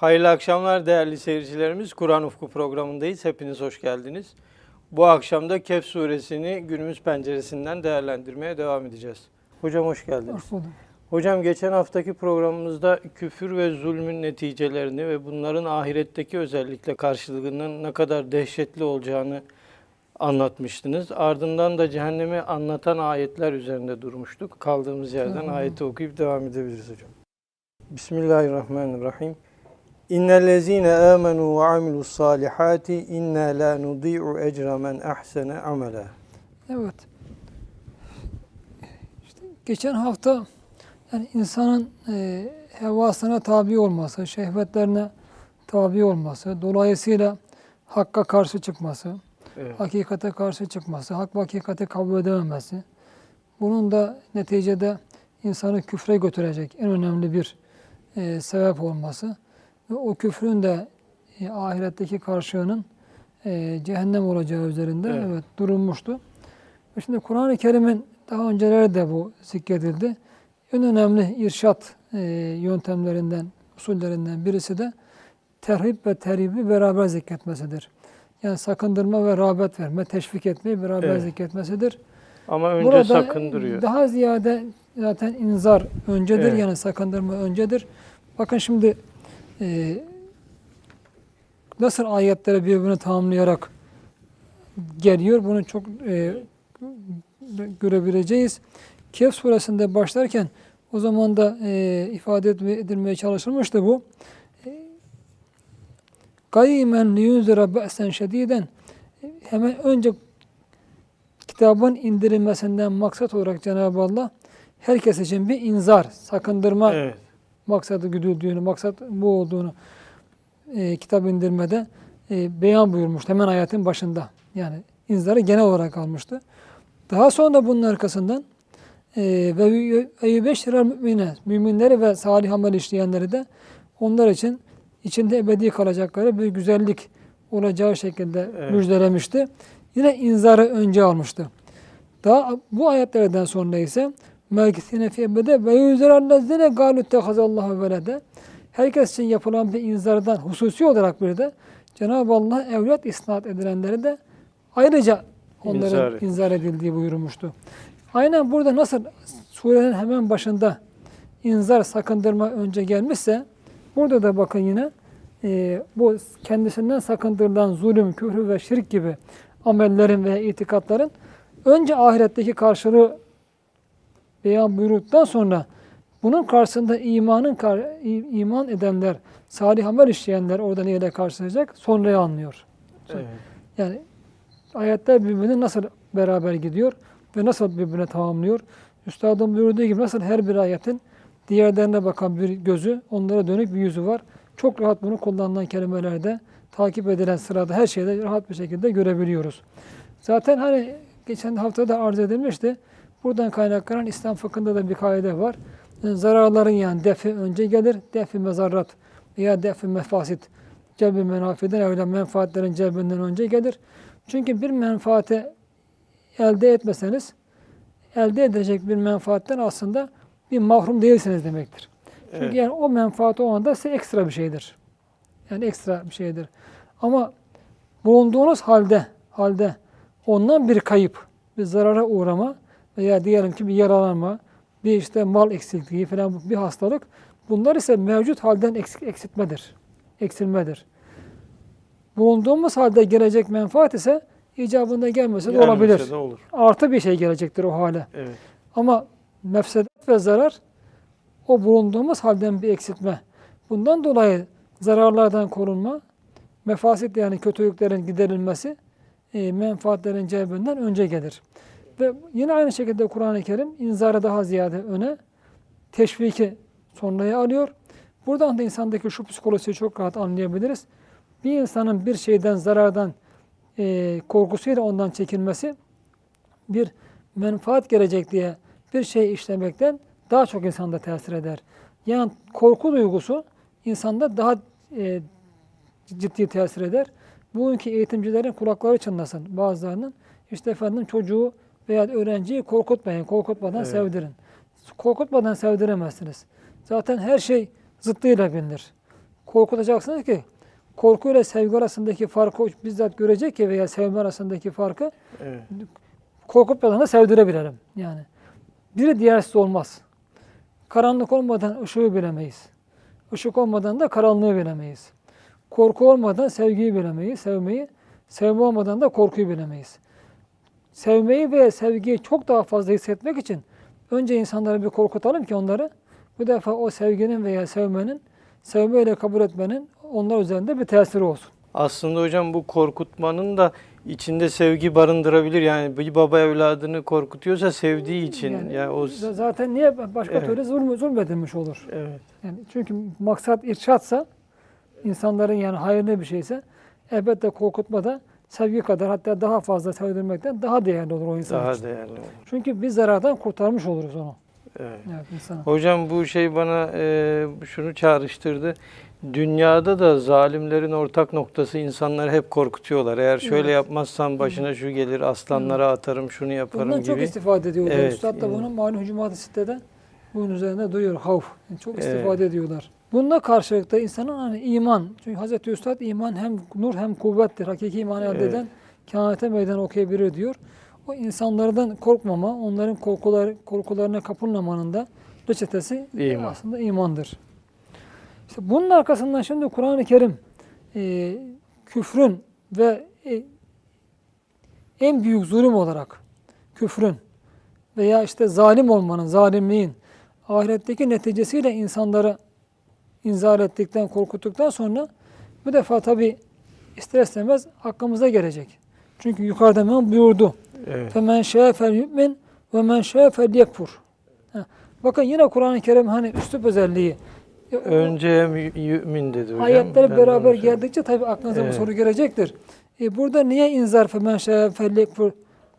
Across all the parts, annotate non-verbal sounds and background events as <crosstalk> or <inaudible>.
Hayırlı akşamlar değerli seyircilerimiz. Kur'an Ufku programındayız. Hepiniz hoş geldiniz. Bu akşam da Kehf suresini günümüz penceresinden değerlendirmeye devam edeceğiz. Hocam hoş geldiniz. Hoş bulduk. Hocam geçen haftaki programımızda küfür ve zulmün neticelerini ve bunların ahiretteki özellikle karşılığının ne kadar dehşetli olacağını anlatmıştınız. Ardından da cehennemi anlatan ayetler üzerinde durmuştuk. Kaldığımız yerden ayeti okuyup devam edebiliriz hocam. Bismillahirrahmanirrahim. İnnellezîne âmenû ve amilus salihâti inna la nudî'u ecra men ahsene amela. Evet. İşte geçen hafta yani insanın e, hevasına tabi olması, şehvetlerine tabi olması, dolayısıyla hakka karşı çıkması, Evet. hakikate karşı çıkması, hak ve hakikati kabul edememesi, bunun da neticede insanı küfre götürecek en önemli bir e, sebep olması o küfrün de e, ahiretteki karşılığının e, cehennem olacağı üzerinde Evet. evet. durulmuştu. Şimdi Kur'an-ı Kerim'in daha önceleri de bu zikredildi. En önemli irşat e, yöntemlerinden, usullerinden birisi de terhip ve terhibi beraber zikretmesidir. Yani sakındırma ve rağbet verme, teşvik etmeyi beraber Evet. zikretmesidir. Ama önce Burada sakındırıyor. daha ziyade zaten inzar öncedir Evet. yani sakındırma öncedir. Bakın şimdi e, nasıl ayetleri birbirine tamamlayarak geliyor bunu çok e, görebileceğiz. Kehf suresinde başlarken o zaman da e, ifade edilmeye çalışılmıştı bu. Gaymen liyunzira be'sen şediden hemen önce kitabın indirilmesinden maksat olarak Cenab-ı Allah herkes için bir inzar, sakındırma Evet. Maksadı güdüldüğünü, maksat bu olduğunu e, kitap indirmede e, beyan buyurmuştu hemen ayetin başında. Yani inzarı genel olarak almıştı. Daha sonra bunun arkasından e, ve eyyübeşşirer mümine, müminleri ve salih amel işleyenleri de onlar için içinde ebedi kalacakları bir güzellik olacağı şekilde Evet. müjdelemişti. Yine inzarı önce almıştı. Daha bu ayetlerden sonra ise melkisine fi ebede ve yüzerallezine galu tehazallahu velede herkes için yapılan bir inzardan hususi olarak bir de Cenab-ı Allah evlat isnat edilenleri de ayrıca onların İnzar inzar, edildiği buyurmuştu. Aynen burada nasıl surenin hemen başında inzar sakındırma önce gelmişse burada da bakın yine e, bu kendisinden sakındırılan zulüm, küfür ve şirk gibi amellerin ve itikatların önce ahiretteki karşılığı beyan buyurduktan sonra bunun karşısında imanın iman edenler, salih amel işleyenler orada neyle karşılayacak? Sonrayı anlıyor. Evet. Yani ayetler birbirine nasıl beraber gidiyor ve nasıl birbirine tamamlıyor? Üstadın buyurduğu gibi nasıl her bir ayetin diğerlerine bakan bir gözü, onlara dönük bir yüzü var. Çok rahat bunu kullanılan kelimelerde, takip edilen sırada her şeyde rahat bir şekilde görebiliyoruz. Zaten hani geçen hafta da arz edilmişti. Buradan kaynaklanan İslam fıkhında da bir kaide var. Yani zararların yani defi önce gelir, defi mezarrat veya defi mefasit. Celbi menafiden evlen menfaatlerin celbinden önce gelir. Çünkü bir menfaati elde etmeseniz elde edecek bir menfaatten aslında bir mahrum değilsiniz demektir. Çünkü Evet. yani o menfaat o anda size ekstra bir şeydir. Yani ekstra bir şeydir. Ama bulunduğunuz halde halde ondan bir kayıp, bir zarara uğrama veya diyelim ki bir yaralanma, bir işte mal eksikliği falan bir hastalık bunlar ise mevcut halden eksik, eksiltmedir. Eksilmedir. Bulunduğumuz halde gelecek menfaat ise icabında gelmese de Gelmese olabilir. de olur. Artı bir şey gelecektir o hale. Evet. Ama mefsedet ve zarar o bulunduğumuz halden bir eksiltme. Bundan dolayı zararlardan korunma, mefasit yani kötülüklerin giderilmesi, e, menfaatlerin celbinden önce gelir. Ve yine aynı şekilde Kur'an-ı Kerim inzara daha ziyade öne, teşviki sonraya alıyor. Buradan da insandaki şu psikolojisiyi çok rahat anlayabiliriz. Bir insanın bir şeyden, zarardan e, korkusuyla ondan çekinmesi, bir menfaat gelecek diye bir şey işlemekten daha çok insanda tesir eder. Yani korku duygusu insanda daha e, ciddi tesir eder. Bugünkü eğitimcilerin kulakları çınlasın bazılarının. İşte efendim çocuğu veya öğrenciyi korkutmayın, korkutmadan Evet. sevdirin. Korkutmadan sevdiremezsiniz. Zaten her şey zıttıyla bilinir. korkutacaksınız ki korku ile sevgi arasındaki farkı bizzat görecek ki veya sevme arasındaki farkı Evet. korkutmadan da sevdirebilelim. Yani biri diğersiz olmaz. Karanlık olmadan ışığı bilemeyiz. Işık olmadan da karanlığı bilemeyiz. Korku olmadan sevgiyi bilemeyiz, sevmeyi. Sevme olmadan da korkuyu bilemeyiz. Sevmeyi ve sevgiyi çok daha fazla hissetmek için önce insanları bir korkutalım ki onları bu defa o sevginin veya sevmenin, sevmeyle kabul etmenin onlar üzerinde bir tesiri olsun. Aslında hocam bu korkutmanın da içinde sevgi barındırabilir. Yani bir baba evladını korkutuyorsa sevdiği için. Yani, Yani o Zaten niye başka Evet. türlü zulm, zulmedilmiş olur. evet. Yani çünkü maksat irşatsa, insanların yani hayırlı bir şeyse elbette korkutma da sevgi kadar hatta daha fazla sevdirmekten daha değerli olur o insan Daha için. değerli olur. Çünkü biz zarardan kurtarmış oluruz onu. Evet. Evet, insana. Hocam bu şey bana e, şunu çağrıştırdı. Dünyada da zalimlerin ortak noktası insanları hep korkutuyorlar. Eğer şöyle Evet. yapmazsan başına şu gelir, aslanlara atarım, şunu yaparım Bundan çok gibi. istifade ediyorlar. Evet, Üstad da evet. bunu malum hücumat sitede bunun üzerinde duyuyor. Havf. Yani çok Evet. istifade ediyorlar. Bununla karşılıkta insanın hani iman. Çünkü Hazreti Üstad iman hem nur hem kuvvettir. Hakiki iman elde Evet. eden kâhate meydan okuyabilir diyor. O insanlardan korkmama, onların korkular, korkularına kapılmamanın da reçetesi İman. aslında imandır. İşte bunun arkasından şimdi Kur'an-ı Kerim e, küfrün ve e, en büyük zulüm olarak küfrün veya işte zalim olmanın, zalimliğin ahiretteki neticesiyle insanları inzar ettikten, korkuttuktan sonra bu defa tabi ister istemez aklımıza gelecek. Çünkü yukarıda men buyurdu. Evet. Ve men şâ fel yekfur. Ha, Bakın yine Kur'an-ı Kerim hani üslup özelliği. Önce mü- mümin dedi hocam. Ayetler beraber geldikçe tabi aklınıza Evet. bu soru gelecektir. E burada niye inzar şâ fel yekfur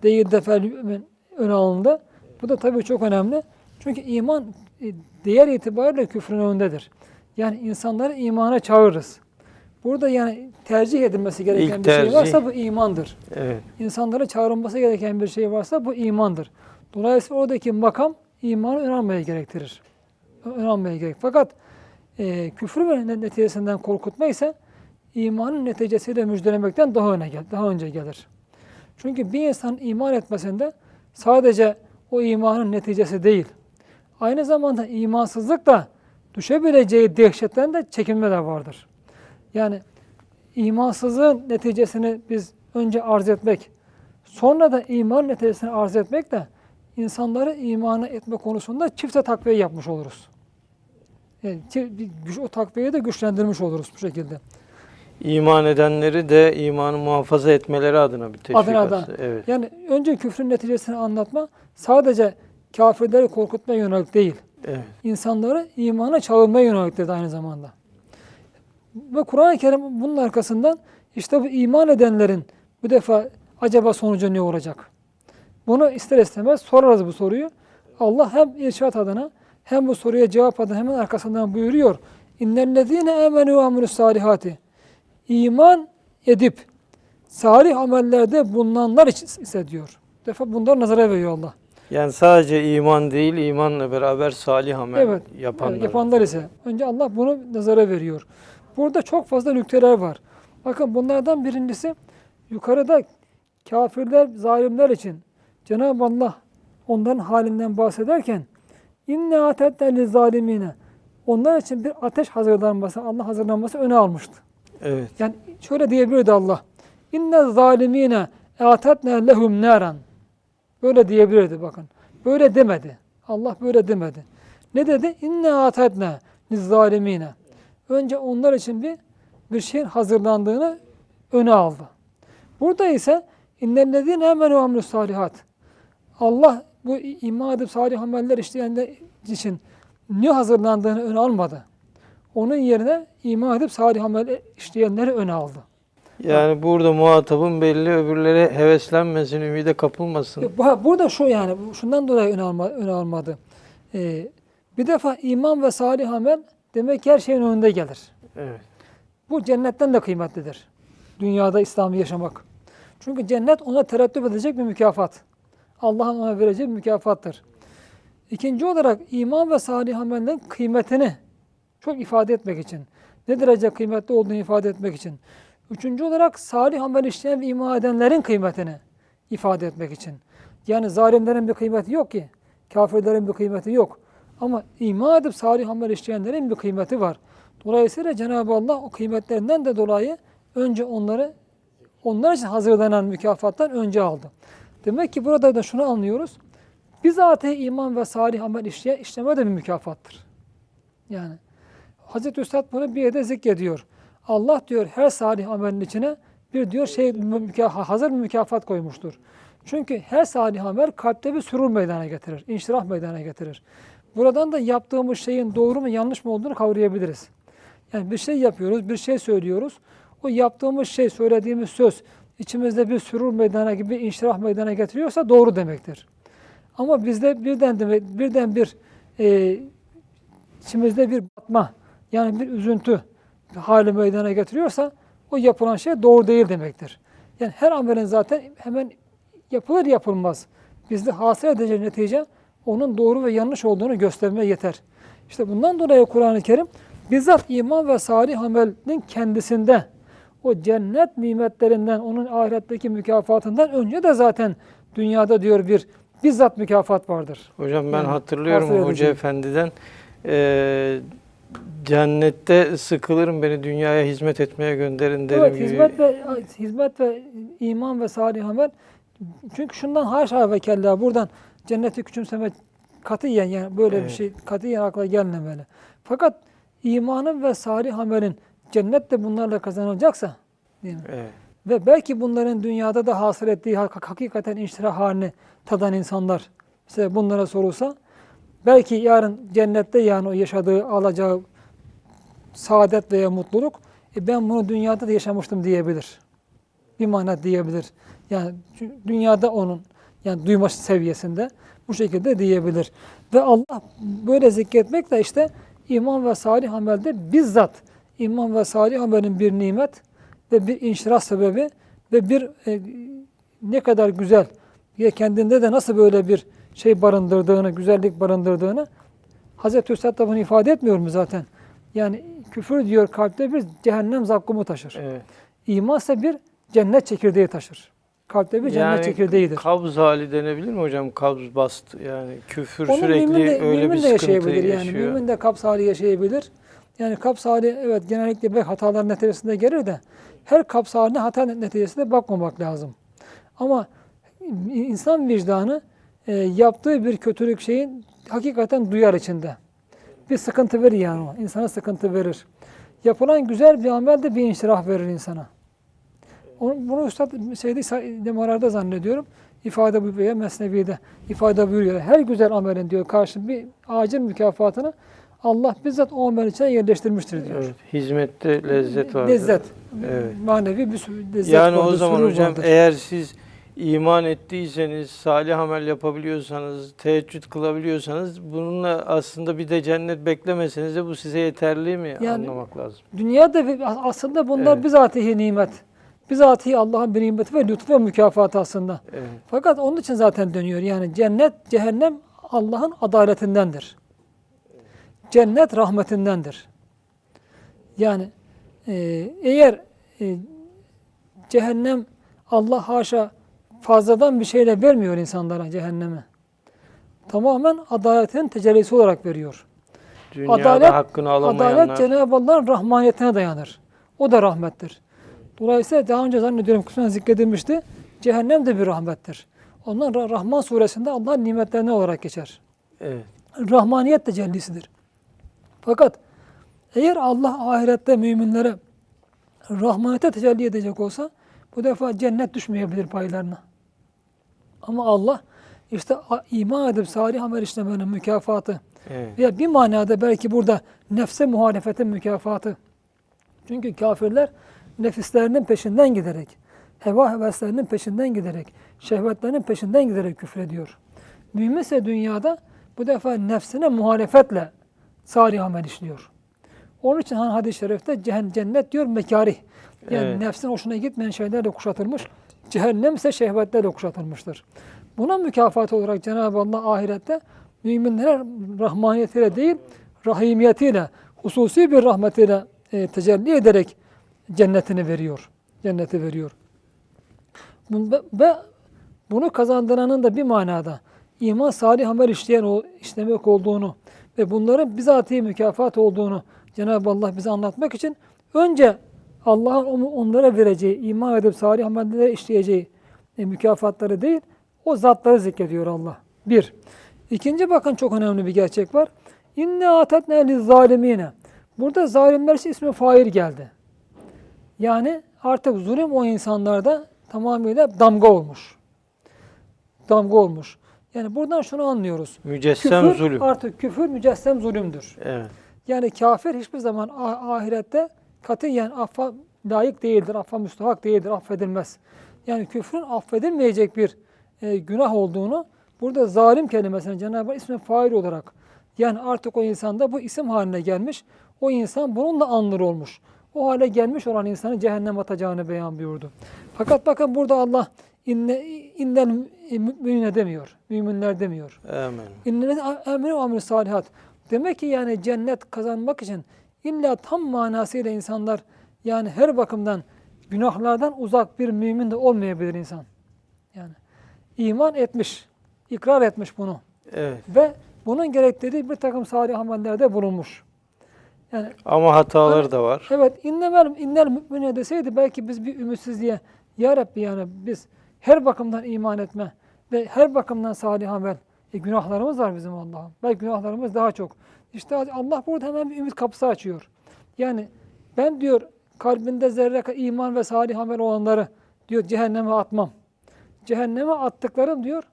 değil de yu'min ön alındı? Bu da tabii çok önemli. Çünkü iman e, değer itibariyle küfrün önündedir. Yani insanları imana çağırırız. Burada yani tercih edilmesi gereken İlk bir şey tercih. varsa bu imandır. Evet. İnsanlara çağrılması gereken bir şey varsa bu imandır. Dolayısıyla oradaki makam imanı ön almaya gerektirir. Ön almaya gerek. Fakat e, küfür ve ne- neticesinden korkutma ise imanın neticesiyle müjdelemekten daha öne gel, daha önce gelir. Çünkü bir insan iman etmesinde sadece o imanın neticesi değil. Aynı zamanda imansızlık da düşebileceği dehşetten de çekinme de vardır. Yani imansızlığın neticesini biz önce arz etmek, sonra da iman neticesini arz etmek de insanları imana etme konusunda çifte takviye yapmış oluruz. Yani o takviyeyi de güçlendirmiş oluruz bu şekilde. İman edenleri de imanı muhafaza etmeleri adına bir teşvik Adına da. Evet. Yani önce küfrün neticesini anlatma sadece kafirleri korkutmaya yönelik değil. Evet. insanları imana çağırmaya yöneliktir aynı zamanda. Ve Kur'an-ı Kerim bunun arkasından işte bu iman edenlerin bu defa acaba sonucu ne olacak? Bunu ister istemez sorarız bu soruyu. Allah hem irşat adına hem bu soruya cevap adına hemen arkasından buyuruyor. İnnellezîne âmenû amilus salihati. İman edip salih amellerde bulunanlar için ise diyor. Bu defa bunları nazara veriyor Allah. Yani sadece iman değil, imanla beraber salih amel Evet, yapanlar. Evet, yapanlar ise. Önce Allah bunu nazara veriyor. Burada çok fazla nükteler var. Bakın bunlardan birincisi yukarıda kafirler, zalimler için Cenab-ı Allah onların halinden bahsederken inne atetne zalimine onlar için bir ateş hazırlanması, Allah hazırlanması öne almıştı. Evet. Yani şöyle diyebilirdi Allah. İnne zalimine atetne lehum naran. Böyle diyebilirdi bakın. Böyle demedi. Allah böyle demedi. Ne dedi? İnne atetne zalimine. Önce onlar için bir bir şeyin hazırlandığını öne aldı. Burada ise innellezine amenu amilus salihat. Allah bu iman edip salih ameller işleyenler için ne hazırlandığını öne almadı. Onun yerine iman edip salih amel işleyenleri öne aldı. Yani burada muhatabın belli öbürlere heveslenmesin, ümide kapılmasın. Bu- Burada şu yani şundan dolayı öne, alma, öne almadı. Ee, bir defa iman ve salih amel demek her şeyin önünde gelir. Evet. Bu cennetten de kıymetlidir. Dünyada İslam'ı yaşamak. Çünkü cennet ona tereddüt edecek bir mükafat. Allah'ın ona vereceği bir mükafattır. İkinci olarak iman ve salih amellerin kıymetini çok ifade etmek için. ne derece kıymetli olduğunu ifade etmek için. Üçüncü olarak salih amel işleyen ve iman edenlerin kıymetini ifade etmek için. Yani zalimlerin bir kıymeti yok ki. Kafirlerin bir kıymeti yok. Ama iman edip salih amel işleyenlerin bir kıymeti var. Dolayısıyla Cenab-ı Allah o kıymetlerinden de dolayı önce onları onlar için hazırlanan mükafattan önce aldı. Demek ki burada da şunu anlıyoruz. Bizatihi iman ve salih amel işleye, işleme de bir mükafattır. Yani Hazreti Üstad bunu bir yerde zikrediyor. Allah diyor her salih amelin içine bir diyor şey hazır bir mükafat koymuştur. Çünkü her salih amel kalpte bir sürur meydana getirir, inşirah meydana getirir. Buradan da yaptığımız şeyin doğru mu yanlış mı olduğunu kavrayabiliriz. Yani bir şey yapıyoruz, bir şey söylüyoruz. O yaptığımız şey, söylediğimiz söz içimizde bir sürur meydana gibi inşirah meydana getiriyorsa doğru demektir. Ama bizde birden de, birden bir e, içimizde bir batma yani bir üzüntü hali meydana getiriyorsa o yapılan şey doğru değil demektir. Yani her amelin zaten hemen yapılır yapılmaz. Bizde hasıl edeceği netice onun doğru ve yanlış olduğunu göstermeye yeter. İşte bundan dolayı Kur'an-ı Kerim bizzat iman ve salih amelin kendisinde o cennet nimetlerinden, onun ahiretteki mükafatından önce de zaten dünyada diyor bir bizzat mükafat vardır. Hocam ben Yani hatırlıyorum Hoca. Efendi'den eee, cennette sıkılırım beni dünyaya hizmet etmeye gönderin derim Evet, gibi. hizmet ve hizmet ve iman ve salih amel. Çünkü şundan haşa ve kella buradan cenneti küçümseme katiyen yani böyle bir Evet. şey katiyen akla gelmemeli. Fakat imanın ve salih amelin cennet de bunlarla kazanılacaksa değil mi? Evet. Ve belki bunların dünyada da hasıl ettiği hak- hakikaten inşirah halini tadan insanlar mesela bunlara sorulsa belki yarın cennette yani o yaşadığı, alacağı saadet veya mutluluk e ben bunu dünyada da yaşamıştım diyebilir. Bir mana diyebilir. Yani dünyada onun yani duyma seviyesinde bu şekilde diyebilir. Ve Allah böyle zikretmek de işte iman ve salih amelde bizzat iman ve salih amelin bir nimet ve bir inşirah sebebi ve bir e, ne kadar güzel ya kendinde de nasıl böyle bir şey barındırdığını, güzellik barındırdığını Hazreti Üstad da bunu ifade etmiyor mu zaten? Yani küfür diyor kalpte bir cehennem zakkumu taşır. Evet. İman ise bir cennet çekirdeği taşır. Kalpte bir cennet çekirdeğidir. kabz hali denebilir mi hocam? Kabz bastı yani küfür Onu sürekli mümin de, öyle mümin bir de yaşayabilir yani. yaşıyor. Mümin de kaps hali yaşayabilir. Yani kaps hali evet genellikle belki hatalar neticesinde gelir de her kaps haline hata neticesinde bakmamak lazım. Ama insan vicdanı e, yaptığı bir kötülük şeyin hakikaten duyar içinde. Bir sıkıntı verir yani o. İnsana sıkıntı verir. Yapılan güzel bir amel de bir inşirah verir insana. Onu, bunu Üstad şeyde demarlarda zannediyorum. ifade bu veya Mesnevi'de ifade buyuruyor. Her güzel amelin diyor karşı bir acil mükafatını Allah bizzat o amel içine yerleştirmiştir diyor. Evet, hizmette lezzet vardır. Lezzet. Evet. Manevi bir lezzet Yani vardır, o zaman hocam vardır. eğer siz iman ettiyseniz, salih amel yapabiliyorsanız, teheccüd kılabiliyorsanız bununla aslında bir de cennet beklemeseniz de bu size yeterli mi Yani- anlamak lazım. Dünyada ve aslında bunlar Evet. bizatihi nimet. Bizatihi Allah'ın bir nimeti ve lütfu ve mükafatı aslında. Evet. Fakat onun için zaten dönüyor. Yani cennet, cehennem Allah'ın adaletindendir. Cennet rahmetindendir. Yani e, eğer e, cehennem Allah haşa fazladan bir şeyle vermiyor insanlara cehenneme. Tamamen adaletin tecellisi olarak veriyor. Dünyada Adalet- hakkını alamayanlar. Adalet Cenab-ı Allah'ın rahmaniyetine dayanır. O da rahmettir. Dolayısıyla daha önce zannediyorum kısmen zikredilmişti. Cehennem de bir rahmettir. Ondan Ra- Rahman suresinde Allah'ın nimetlerine olarak geçer. Evet. Rahmaniyet tecellisidir. Fakat eğer Allah ahirette müminlere rahmaniyete tecelli edecek olsa bu defa cennet düşmeyebilir paylarına. Ama Allah işte iman edip salih amel işlemenin mükafatı Evet. veya bir manada belki burada nefse muhalefetin mükafatı. Çünkü kafirler nefislerinin peşinden giderek, heva heveslerinin peşinden giderek, şehvetlerinin peşinden giderek küfrediyor. Mümin ise dünyada bu defa nefsine muhalefetle salih amel işliyor. Onun için hani hadis-i şerifte cennet diyor mekarih. Yani Evet. nefsin hoşuna gitmeyen şeylerle kuşatılmış. Cehennem ise şehvetlerle kuşatılmıştır. Buna mükafat olarak Cenab-ı Allah ahirette müminlere rahmaniyetiyle değil, rahimiyetiyle, hususi bir rahmetiyle e, tecelli ederek cennetini veriyor. Cenneti veriyor. Ve bunu kazandıranın da bir manada iman salih amel işleyen o işlemek olduğunu ve bunların bizatihi mükafat olduğunu Cenab-ı Allah bize anlatmak için önce Allah'ın onlara vereceği, iman edip salih amellere işleyeceği e, mükafatları değil, o zatları zikrediyor Allah. Bir. İkinci bakın çok önemli bir gerçek var. İnne atetne liz zalimine. Burada zalimler için ismi fail geldi. Yani artık zulüm o insanlarda tamamıyla damga olmuş. Damga olmuş. Yani buradan şunu anlıyoruz. Mücessem küfür zulüm. artık küfür mücessem zulümdür. Evet. Yani kafir hiçbir zaman ah- ahirette katiyen affa layık değildir, affa müstahak değildir, affedilmez. Yani küfrün affedilmeyecek bir e, günah olduğunu burada zalim kelimesini Cenab-ı Hak ismi fail olarak yani artık o insanda bu isim haline gelmiş. O insan bununla anılır olmuş. O hale gelmiş olan insanı cehennem atacağını beyan buyurdu. Fakat bakın burada Allah inne, innel müminine demiyor. Müminler demiyor. Amin. Emri ve amel salihat. Demek ki yani cennet kazanmak için illa tam manasıyla insanlar yani her bakımdan günahlardan uzak bir mümin de olmayabilir insan. Yani iman etmiş, ikrar etmiş bunu Evet. ve bunun gerektirdiği bir takım salih amellerde bulunmuş. Yani Ama hataları da var. Evet, innemel innel mümine deseydi belki biz bir ümitsizliğe ya Rabbi yani biz her bakımdan iman etme ve her bakımdan salih amel. E, günahlarımız var bizim Allah'ım. Belki günahlarımız daha çok. İşte Allah burada hemen bir ümit kapısı açıyor. Yani ben diyor kalbinde zerre iman ve salih amel olanları diyor cehenneme atmam. Cehenneme attıklarım diyor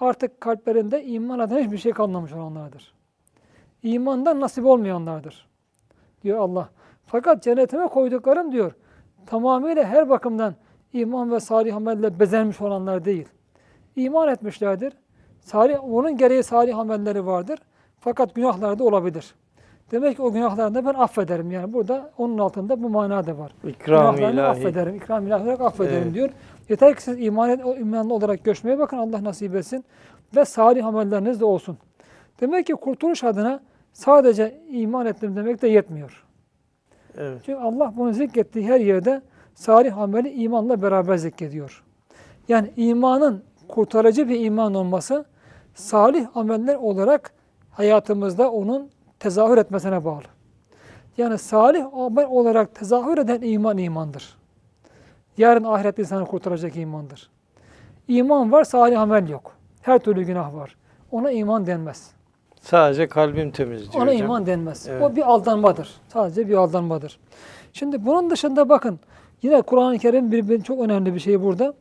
artık kalplerinde iman adına hiçbir şey kalmamış olanlardır. İmandan nasip olmayanlardır diyor Allah. Fakat cennetime koyduklarım diyor tamamıyla her bakımdan iman ve salih amelle bezenmiş olanlar değil. İman etmişlerdir. Salih, onun gereği salih amelleri vardır. Fakat günahları da olabilir. Demek ki o günahlarını ben affederim. Yani burada onun altında bu mana da var. İkram ilahi. affederim. İkram ilahi olarak affederim Evet. diyor. Yeter ki siz iman et, o imanlı olarak göçmeye bakın Allah nasip etsin. Ve salih amelleriniz de olsun. Demek ki kurtuluş adına sadece iman ettim demek de yetmiyor. Evet. Çünkü Allah bunu zikrettiği her yerde salih ameli imanla beraber zikrediyor. Yani imanın kurtarıcı bir iman olması salih ameller olarak hayatımızda onun tezahür etmesine bağlı. Yani salih amel olarak tezahür eden iman imandır. Yarın ahiret insanı kurtaracak imandır. İman var, salih amel yok. Her türlü günah var. Ona iman denmez. Sadece kalbim temiz diyor Ona hocam. iman denmez. Evet. O bir aldanmadır. Sadece bir aldanmadır. Şimdi bunun dışında bakın yine Kur'an-ı Kerim bir, bir çok önemli bir şey burada.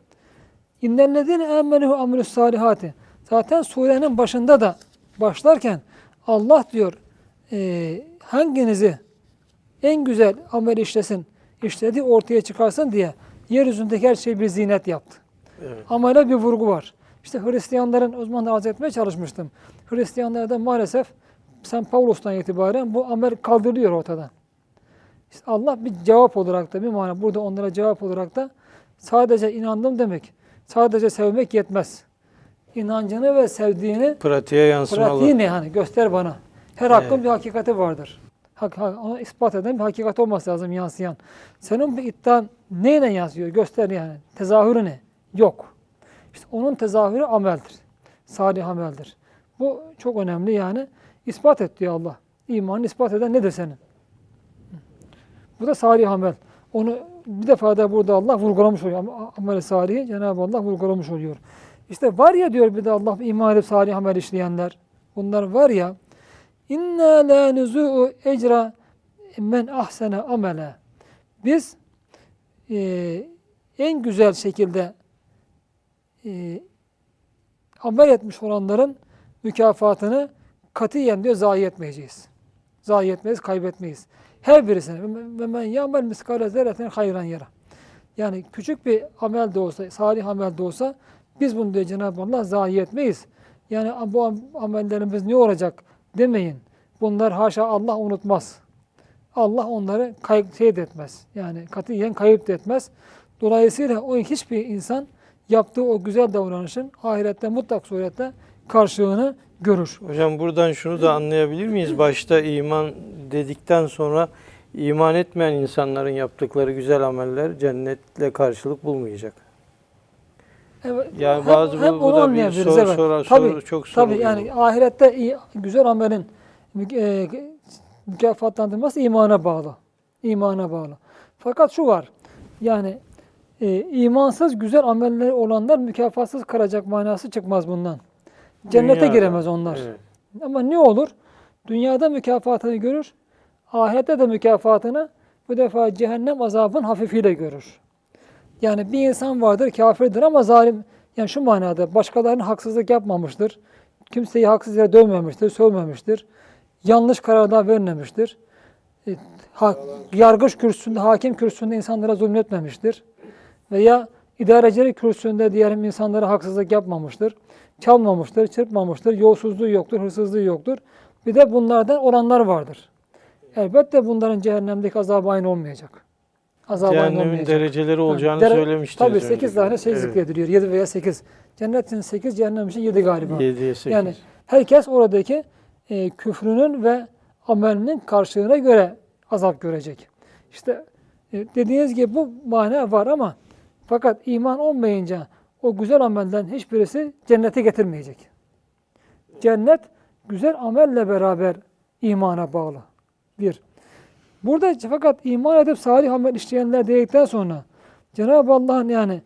İnnellezine amenü amelus salihati. Zaten surenin başında da başlarken Allah diyor e, hanginizi en güzel amel işlesin, işlediği ortaya çıkarsın diye yeryüzündeki her şeyi bir zinet yaptı. Evet. Amele bir vurgu var. İşte Hristiyanların o zaman da arz etmeye çalışmıştım. Hristiyanlarda maalesef St. Paulus'tan itibaren bu amel kaldırılıyor ortadan. İşte Allah bir cevap olarak da bir mana burada onlara cevap olarak da sadece inandım demek, sadece sevmek yetmez. İnancını ve sevdiğini Pratiğe yansımalı. pratiği ne hani göster bana. Her hakkın Evet. bir hakikati vardır. Hak, hak- onu ispat eden bir hakikat olması lazım yansıyan. Senin bir iddian neyle yansıyor? Göster yani. Tezahürü ne? Yok. İşte onun tezahürü ameldir. Salih ameldir. Bu çok önemli yani. İspat et diyor Allah. İmanı ispat eden nedir senin? Bu da salih amel. Onu bir defa da burada Allah vurgulamış oluyor. Am- Amel-i salihi Cenab-ı Allah vurgulamış oluyor. İşte var ya diyor bir de Allah iman edip salih amel işleyenler. Bunlar var ya inna la nuzu'u ecra men ahsene amele. Biz e, en güzel şekilde e, amel etmiş olanların mükafatını katiyen diyor zayi etmeyeceğiz. Zayi etmeyiz, kaybetmeyiz. Her birisine ve men yamel miskale zerretin hayran yara. Yani küçük bir amel de olsa, salih amel de olsa biz bunu diyor Cenab-ı Allah zayi etmeyiz. Yani bu am- amellerimiz ne olacak demeyin. Bunlar haşa Allah unutmaz. Allah onları kayıp şey etmez. Yani katiyen kayıp da etmez. Dolayısıyla o hiçbir insan yaptığı o güzel davranışın ahirette mutlak surette karşılığını görür. Hocam buradan şunu da anlayabilir miyiz? Başta iman dedikten sonra iman etmeyen insanların yaptıkları güzel ameller cennetle karşılık bulmayacak. Evet, Yani bazı hem bu, bu da bir soru, evet. soru, Tabii, soru çok Tabii soruluyor. yani ahirette iyi, güzel amelin e, mükafatlandırılması imana bağlı. İmana bağlı. Fakat şu var. Yani e, imansız güzel amelleri olanlar mükafatsız kalacak manası çıkmaz bundan. Cennete Dünyada, giremez onlar. Evet. Ama ne olur? Dünyada mükafatını görür. Ahirette de mükafatını bu defa cehennem azabın hafifiyle görür. Yani bir insan vardır kafirdir ama zalim yani şu manada başkalarına haksızlık yapmamıştır. Kimseyi haksız yere dövmemiştir, sövmemiştir. Yanlış kararlar vermemiştir. E, ha- yargıç kürsüsünde, hakim kürsüsünde insanlara zulmetmemiştir. Veya idarecilik kürsüsünde diğer insanlara haksızlık yapmamıştır. Çalmamıştır, çırpmamıştır, yolsuzluğu yoktur, hırsızlığı yoktur. Bir de bunlardan olanlar vardır. Elbette bunların cehennemdeki azabı aynı olmayacak. Azabı Cehennemin dereceleri olacağını Dere- söylemiştiniz. Tabii 8 önceki. tane şey Evet. zikrediliyor. 7 veya 8. Cennetin 8, cehennem için 7 galiba. 7'ye 8. Yani herkes oradaki e, küfrünün ve amelinin karşılığına göre azap görecek. İşte e, dediğiniz gibi bu mana var ama fakat iman olmayınca o güzel amelden hiçbirisi cennete getirmeyecek. Cennet güzel amelle beraber imana bağlı. Bir. Burada fakat iman edip salih amel işleyenler dedikten sonra Cenab-ı Allah'ın yani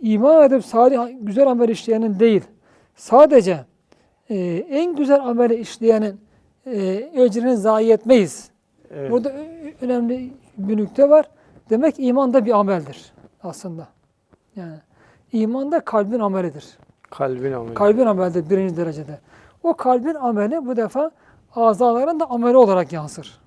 iman edip salih güzel amel işleyenin değil sadece e, en güzel ameli işleyenin e, ecrini zayi etmeyiz. Evet. Burada önemli bir nükte var. Demek iman da bir ameldir aslında. Yani iman da kalbin amelidir. Kalbin ameli. Kalbin amelidir birinci derecede. O kalbin ameli bu defa azaların da ameli olarak yansır.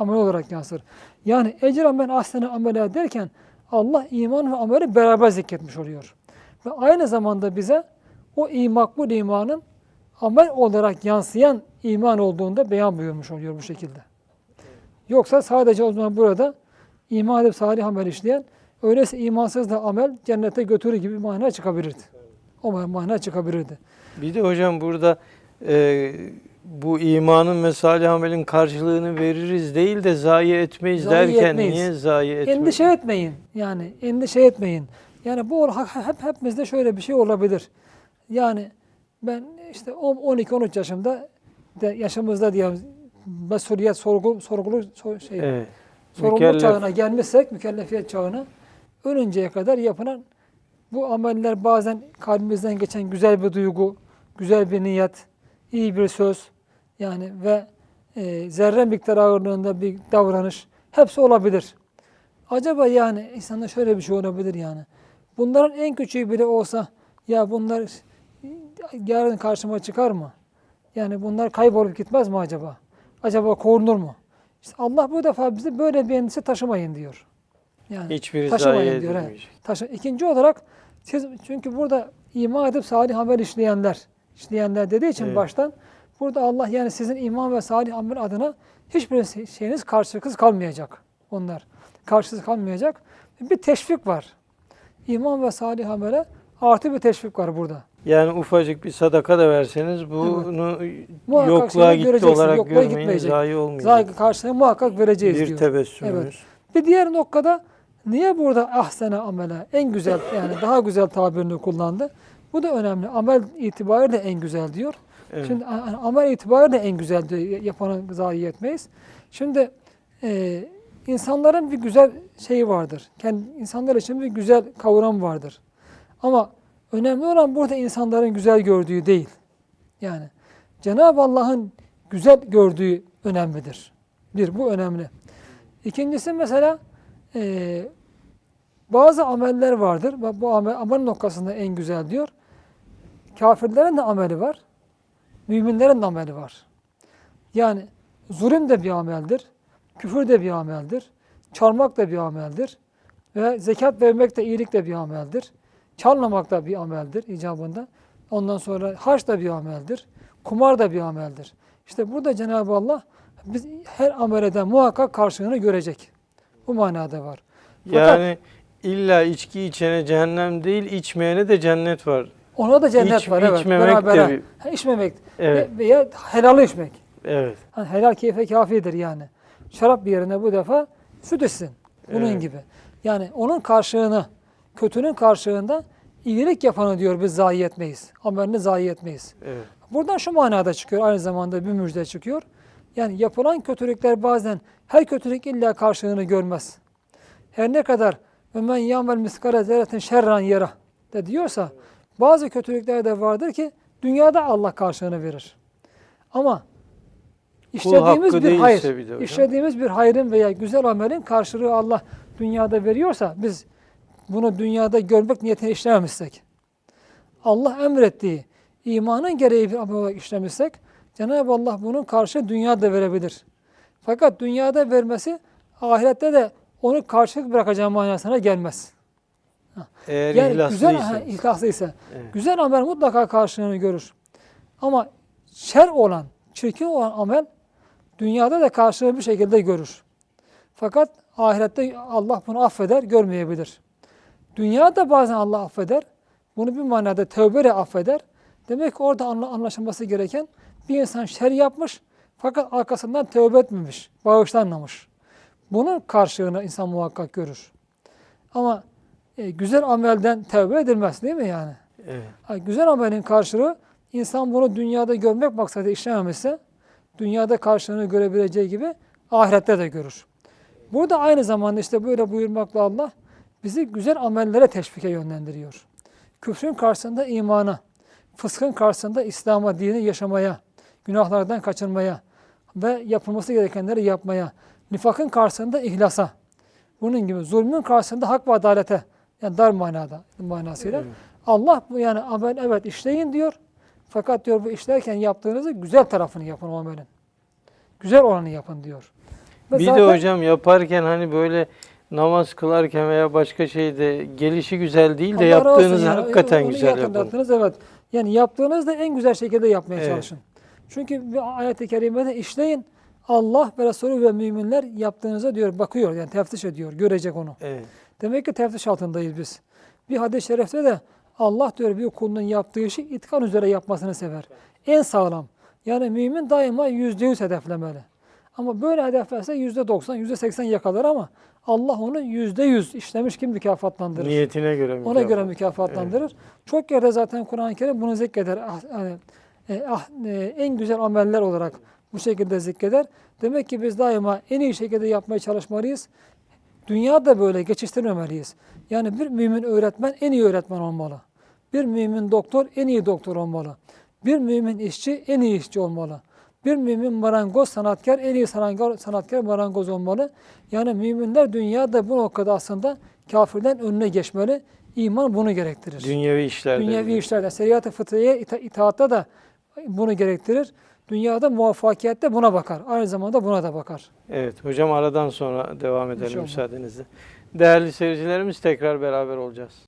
Amel olarak yansır. Yani ecir amel aslen amel derken Allah iman ve ameli beraber zikretmiş oluyor. Ve aynı zamanda bize o im- makbul imanın amel olarak yansıyan iman olduğunda beyan buyurmuş oluyor bu şekilde. Yoksa sadece o zaman burada iman edip salih amel işleyen öyleyse imansız da amel cennete götürür gibi mana çıkabilirdi. O mana çıkabilirdi. Bir de hocam burada e, bu imanın ve salih amelin karşılığını veririz değil de zayi etmeyiz Zayi derken etmeyiz. niye zayi etmeyiz? Endişe etmeyin. Yani endişe etmeyin. Yani bu hep hepimizde şöyle bir şey olabilir. Yani ben işte 12-13 yaşımda de yaşımızda diye mesuliyet sorgu sorgulu sor- şey Evet. sorumluluk Mükellef. çağına gelmişsek, mükellefiyet çağına ölünceye kadar yapılan bu ameller bazen kalbimizden geçen güzel bir duygu, güzel bir niyet, iyi bir söz yani ve e, zerre miktar ağırlığında bir davranış hepsi olabilir. Acaba yani insanda şöyle bir şey olabilir yani. Bunların en küçüğü bile olsa ya bunlar yarın karşıma çıkar mı? Yani bunlar kaybolup gitmez mi acaba? Acaba korunur mu? İşte Allah bu defa bize böyle bir endişe taşımayın diyor. Yani Hiçbiri taşımayın diyor. he. Taşı. İkinci olarak siz çünkü burada iman edip salih amel işleyenler, işleyenler dediği için Evet. baştan burada Allah yani sizin iman ve salih amel adına hiçbir şeyiniz karşılıksız kalmayacak. Onlar karşısız kalmayacak. Bir teşvik var. İman ve salih amele artı bir teşvik var burada. Yani ufacık bir sadaka da verseniz bunu Muhakkak yokluğa gitti olarak yokluğa görmeyin zayi olmayacak. Zayi karşılığını muhakkak vereceğiz bir diyor. tebessümünüz. Evet. Bir diğer noktada niye burada ahsene amele en güzel yani daha güzel tabirini kullandı. Bu da önemli. Amel itibariyle en güzel diyor. Evet. Şimdi amel itibariyle en güzel diyor. Yapanı zayi etmeyiz. Şimdi e, insanların bir güzel şeyi vardır. Kendi insanlar için bir güzel kavram vardır. Ama önemli olan burada insanların güzel gördüğü değil. Yani Cenab-ı Allah'ın güzel gördüğü önemlidir. Bir, bu önemli. İkincisi mesela e, bazı ameller vardır. Bu amel, amel noktasında en güzel diyor. Kafirlerin de ameli var. Müminlerin de ameli var. Yani zulüm de bir ameldir. Küfür de bir ameldir. Çalmak da bir ameldir. Ve zekat vermek de iyilik de bir ameldir. Çalmamak da bir ameldir icabında. Ondan sonra harç da bir ameldir. Kumar da bir ameldir. İşte burada Cenab-ı Allah biz her ameleden muhakkak karşılığını görecek. Bu manada var. Fakat Yani illa içki içene cehennem değil, içmeyene de cennet var. Ona da cennet İç- var evet. içmemek de Beraber. bir- Ha, içmemek. Evet. Ve- Veya helal içmek. Evet. Hani helal keyfe kafidir yani. şarap yerine bu defa süt içsin. Bunun Evet. gibi. Yani onun karşılığını, kötünün karşılığında iyilik yapanı diyor biz zayi etmeyiz. Amelini zayi etmeyiz. Evet. Buradan şu manada çıkıyor. Aynı zamanda bir müjde çıkıyor. Yani yapılan kötülükler bazen her kötülük illa karşılığını görmez. Her ne kadar ömen yamel miskale zerretin şerran yara de diyorsa bazı kötülükler de vardır ki dünyada Allah karşılığını verir. Ama işlediğimiz bir hayır, bir işlediğimiz bir hayrın veya güzel amelin karşılığı Allah dünyada veriyorsa biz bunu dünyada görmek niyetine işlememişsek, Allah emrettiği imanın gereği bir amel olarak işlemişsek Cenab-ı Allah bunun karşı dünyada verebilir. Fakat dünyada vermesi ahirette de onu karşılık bırakacağı manasına gelmez. Eğer Yani ihlaslıysa. güzel ha, ihlaslıysa, Evet. güzel amel mutlaka karşılığını görür. Ama şer olan, çirkin olan amel dünyada da karşılığını bir şekilde görür. Fakat ahirette Allah bunu affeder, görmeyebilir. Dünyada bazen Allah affeder. Bunu bir manada tövbeyle affeder. Demek ki orada anla- anlaşılması gereken bir insan şer yapmış fakat arkasından tövbe etmemiş, bağışlanmamış. Bunun karşılığını insan muhakkak görür. Ama e, güzel amelden tövbe edilmez değil mi yani? Evet. Ha, güzel amelin karşılığı insan bunu dünyada görmek maksadı işlememişse dünyada karşılığını görebileceği gibi ahirette de görür. Burada aynı zamanda işte böyle buyurmakla Allah bizi güzel amellere teşvike yönlendiriyor. Küfrün karşısında imana, fıskın karşısında İslam'a, dini yaşamaya, günahlardan kaçınmaya ve yapılması gerekenleri yapmaya, nifakın karşısında ihlasa, bunun gibi zulmün karşısında hak ve adalete, yani dar manada manasıyla. Allah bu yani amel evet işleyin diyor. Fakat diyor bu işlerken yaptığınızı güzel tarafını yapın o amelin. Güzel olanı yapın diyor. Ve Bir zaten- de hocam yaparken hani böyle namaz kılarken veya başka şeyde gelişi güzel değil de yaptığınız yani. hakikaten Onu güzel yapın. evet. Yani yaptığınızda en güzel şekilde yapmaya Evet. çalışın. Çünkü bir ayet-i kerimede işleyin. Allah ve Resulü ve müminler yaptığınıza diyor bakıyor yani teftiş ediyor görecek onu. Evet. Demek ki teftiş altındayız biz. Bir hadis-i şerifte de Allah diyor bir kulunun yaptığı işi itkan üzere yapmasını sever. En sağlam. Yani mümin daima yüzde yüz hedeflemeli. Ama böyle hedeflerse yüzde doksan, yüzde seksen yakalar ama Allah onu yüzde yüz işlemiş gibi mükafatlandırır. Niyetine göre Ona mükafat. göre mükafatlandırır. Çok yerde zaten Kur'an-ı Kerim bunu zikreder. Ah, hani, e, ah, e, en güzel ameller olarak bu şekilde zikreder. Demek ki biz daima en iyi şekilde yapmaya çalışmalıyız. Dünyada böyle geçiştirmemeliyiz. Yani bir mümin öğretmen en iyi öğretmen olmalı. Bir mümin doktor en iyi doktor olmalı. Bir mümin işçi en iyi işçi olmalı. Bir mümin marangoz sanatkar en iyi sanatkar, sanatkar marangoz olmalı. Yani müminler dünyada bu noktada aslında kafirden önüne geçmeli. İman bunu gerektirir. Dünyevi işlerde. Dünyevi işlerde, şeriat-ı fıtriye ita- itaatta da bunu gerektirir. Dünyada muvaffakiyette buna bakar. Aynı zamanda buna da bakar. Evet hocam aradan sonra devam edelim İnşallah. müsaadenizle. Değerli seyircilerimiz tekrar beraber olacağız.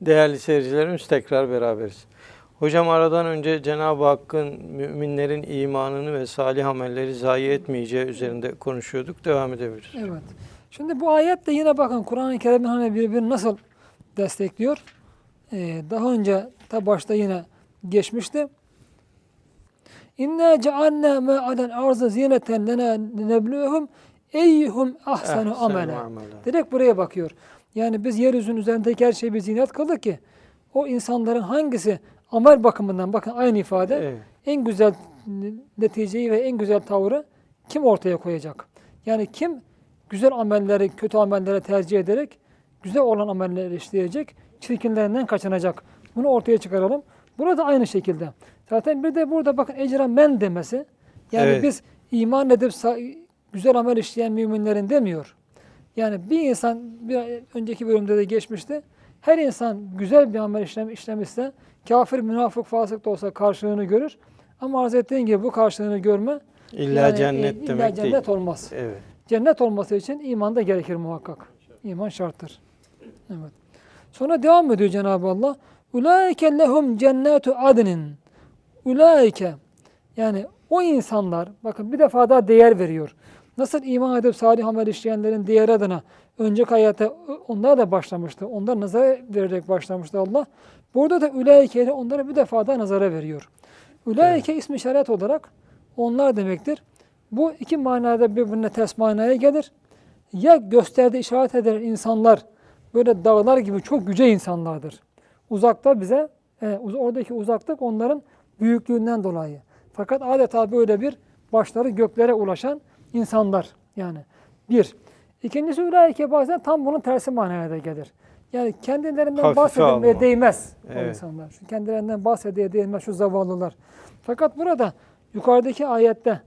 Değerli seyircilerimiz tekrar beraberiz. Hocam aradan önce Cenab-ı Hakk'ın müminlerin imanını ve salih amelleri zayi etmeyeceği üzerinde konuşuyorduk. Devam edebiliriz. Evet. Şimdi bu ayet de yine bakın Kur'an-ı Kerim'in hani birbirini nasıl destekliyor. Ee, daha önce ta başta yine geçmişti. İnne cealna ma alel arzı zineten lena nebluhum eyyuhum amele. amela. Direkt buraya bakıyor. Yani biz yeryüzünün üzerindeki her şeyi bir zinet kıldık ki o insanların hangisi amel bakımından bakın aynı ifade Evet. en güzel neticeyi ve en güzel tavrı kim ortaya koyacak? Yani kim güzel amelleri kötü amellere tercih ederek güzel olan amelleri işleyecek, çirkinlerinden kaçınacak. Bunu ortaya çıkaralım. Burada aynı şekilde. Zaten bir de burada bakın ecra men demesi. Yani Evet. biz iman edip güzel amel işleyen müminlerin demiyor. Yani bir insan bir önceki bölümde de geçmişti. Her insan güzel bir amel işlem, işlemişse kafir, münafık, fasık da olsa karşılığını görür. Ama arz ettiğin gibi bu karşılığını görme İlla yani, cennet e, illa demek cennet değil. olmaz. Evet. Cennet olması için iman da gerekir muhakkak. İman şarttır. Evet. Sonra devam ediyor Cenab-ı Allah. Ulaike lehum cennetu adnin Ulaike yani o insanlar bakın bir defa daha değer veriyor. Nasıl iman edip salih amel işleyenlerin değer adına önceki hayatta onlar da başlamıştı. Onlar nazara vererek başlamıştı Allah. Burada da ulaike ile onlara bir defa daha nazara veriyor. Ulaike ismi işaret olarak onlar demektir. Bu iki manada birbirine ters manaya gelir. Ya gösterdiği işaret eden insanlar böyle dağlar gibi çok yüce insanlardır. Uzakta bize, e, oradaki uzaklık onların büyüklüğünden dolayı. Fakat adeta böyle bir başları göklere ulaşan insanlar yani. Bir. İkincisi ulaike bazen tam bunun tersi manaya da gelir. Yani kendilerinden Hafife bahsedilmeye alma. değmez o Evet. insanlar. Şu kendilerinden bahsediyor değmez şu zavallılar. Fakat burada yukarıdaki ayette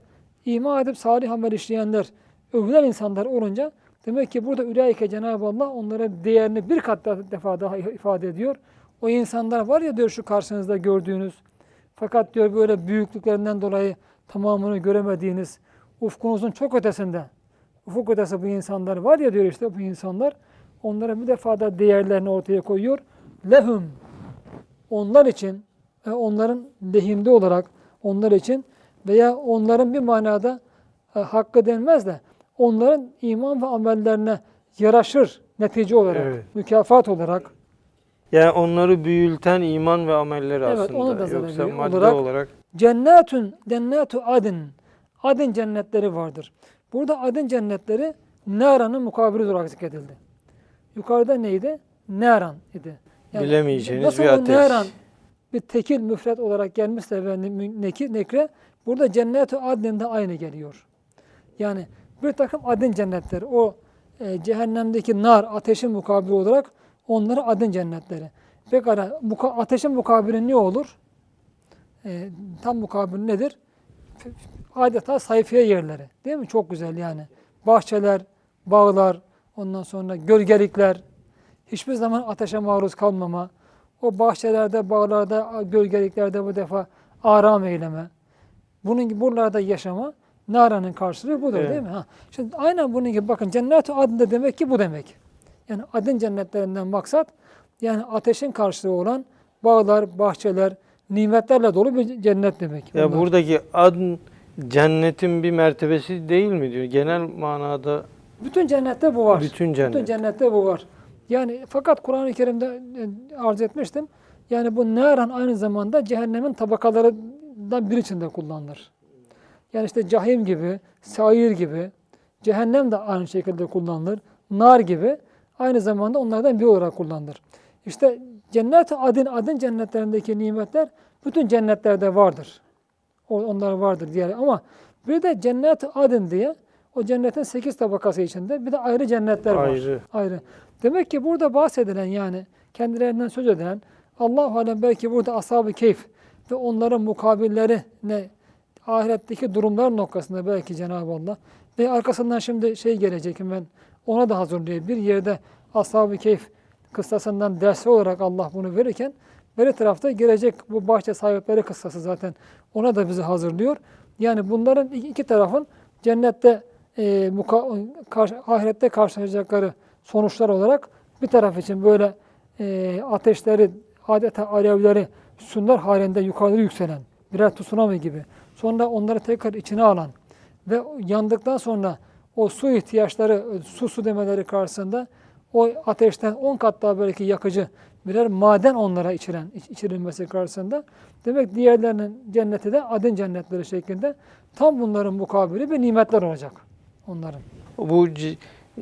iman edip salih amel işleyenler, övülen insanlar olunca demek ki burada ülaike Cenab-ı Allah onlara değerini bir kat daha, defa daha ifade ediyor. O insanlar var ya diyor şu karşınızda gördüğünüz fakat diyor böyle büyüklüklerinden dolayı tamamını göremediğiniz ufkunuzun çok ötesinde ufuk ötesi bu insanlar var ya diyor işte bu insanlar onlara bir defa da değerlerini ortaya koyuyor. Lehum onlar için e, onların lehinde olarak onlar için veya onların bir manada e, hakkı denmez de onların iman ve amellerine yaraşır netice olarak, Evet. mükafat olarak Yani onları büyülten iman ve amelleri Evet, aslında. onu da Yoksa madde Olarak- olarak. Cennetün, cennetu adın. Adın cennetleri vardır. Burada adın cennetleri Naran'ın mukabili olarak zikredildi. Yukarıda neydi? Naran idi. Bilemeyeceğiniz nasıl bir ateş. Naran bir tekil müfret olarak gelmişse ve ne- neki, nekre burada cennetu adnin de aynı geliyor. Yani bir takım adın cennetleri. O e, cehennemdeki nar, ateşin mukabili olarak onlara adın cennetleri. Pekala bu ka- ateşin mukabili ne olur? E, tam mukabil nedir? Adeta sayfiye yerleri. Değil mi? Çok güzel yani. Bahçeler, bağlar, ondan sonra gölgelikler, hiçbir zaman ateşe maruz kalmama, o bahçelerde, bağlarda, gölgeliklerde bu defa aram eyleme, bunun gibi buralarda yaşama, naranın karşılığı budur Evet. değil mi? Ha. Şimdi aynen bunun gibi bakın cennet-i adında demek ki bu demek. Yani adın cennetlerinden maksat yani ateşin karşılığı olan bağlar, bahçeler, nimetlerle dolu bir cennet demek. Ya bunlar. buradaki adın cennetin bir mertebesi değil mi diyor. Genel manada Bütün cennette bu var. bütün cennet. Bütün cennette bu var. Yani fakat Kur'an-ı Kerim'de e, arz etmiştim. Yani bu naran aynı zamanda cehennemin tabakalarından biri içinde kullanılır. Yani işte cahim gibi, sair gibi, cehennem de aynı şekilde kullanılır. Nar gibi aynı zamanda onlardan biri olarak kullanılır. İşte cennet-i adın, adın cennetlerindeki nimetler bütün cennetlerde vardır. O- Onlar vardır diğer ama bir de cennet-i adın diye o cennetin sekiz tabakası içinde bir de ayrı cennetler var. Ayrı. Ayrı. Demek ki burada bahsedilen yani kendilerinden söz edilen Allah alem belki burada ashab-ı keyif ve onların mukabilleri ne ahiretteki durumlar noktasında belki Cenab-ı Allah ve arkasından şimdi şey gelecek hemen ona da hazırlıyor. Bir yerde ashab-ı keyif kıssasından dersi olarak Allah bunu verirken beri tarafta gelecek bu bahçe sahipleri kıssası zaten ona da bizi hazırlıyor. Yani bunların iki tarafın cennette e, muka, karşı, ahirette karşılaşacakları sonuçlar olarak bir taraf için böyle e, ateşleri, adeta alevleri sünder halinde yukarıda yükselen birer tsunami gibi. Sonra onları tekrar içine alan ve yandıktan sonra o su ihtiyaçları, su su demeleri karşısında o ateşten 10 kat daha belki yakıcı birer maden onlara içiren, iç- içirilmesi karşısında demek diğerlerinin cenneti de adın cennetleri şeklinde tam bunların mukabili bir nimetler olacak onların. Bu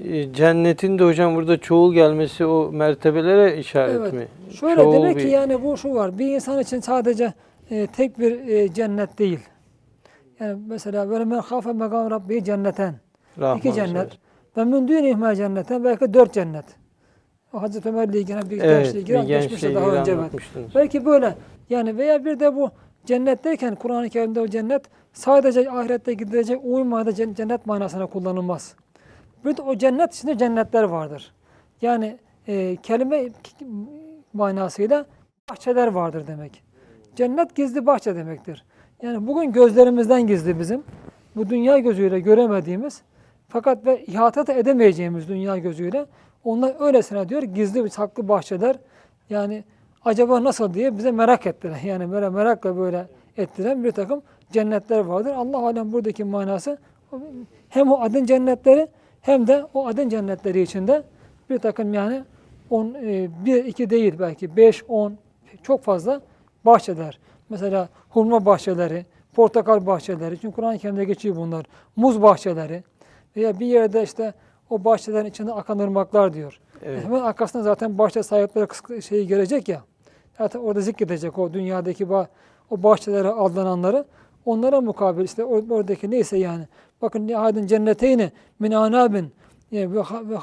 e, cennetin de hocam burada çoğul gelmesi o mertebelere işaret Evet. mi? Şöyle Çoğul demek bir- ki yani bu şu var. Bir insan için sadece e, tek bir e, cennet değil. Yani mesela böyle men hafe mekam rabbi cenneten. Rahman iki cennet. Ve min dünihme cenneten belki dört cennet. O Hazreti Ömer'le ilgili bir Evet, gençle ilgili gençle daha önce anlatmıştınız. Belki böyle. Yani veya bir de bu cennetteyken Kur'an-ı Kerim'de o cennet sadece ahirette gidilecek cen- cennet manasına kullanılmaz. Bir de o cennet içinde cennetler vardır. Yani e, kelime manasıyla bahçeler vardır demek. Cennet gizli bahçe demektir. Yani bugün gözlerimizden gizli bizim. Bu dünya gözüyle göremediğimiz fakat ve ihata da edemeyeceğimiz dünya gözüyle onlar öylesine diyor gizli bir saklı bahçeler. Yani acaba nasıl diye bize merak ettiler. <laughs> Yani böyle merakla böyle ettiren bir takım cennetler vardır. Allah alem buradaki manası hem o adın cennetleri hem de o adın cennetleri içinde bir takım yani 10, 1, 2 değil belki 5, 10 çok fazla bahçeler. Mesela hurma bahçeleri, portakal bahçeleri. Çünkü Kur'an-ı Kerim'de geçiyor bunlar. Muz bahçeleri veya bir yerde işte o bahçelerin içinde akan ırmaklar diyor. Evet. Hemen arkasında zaten bahçe sahipleri şeyi gelecek ya. Zaten orada zikredecek o dünyadaki ba- o bahçelere aldananları. Onlara mukabil işte or- oradaki neyse yani. Bakın nihadin cenneteyni min anabin ve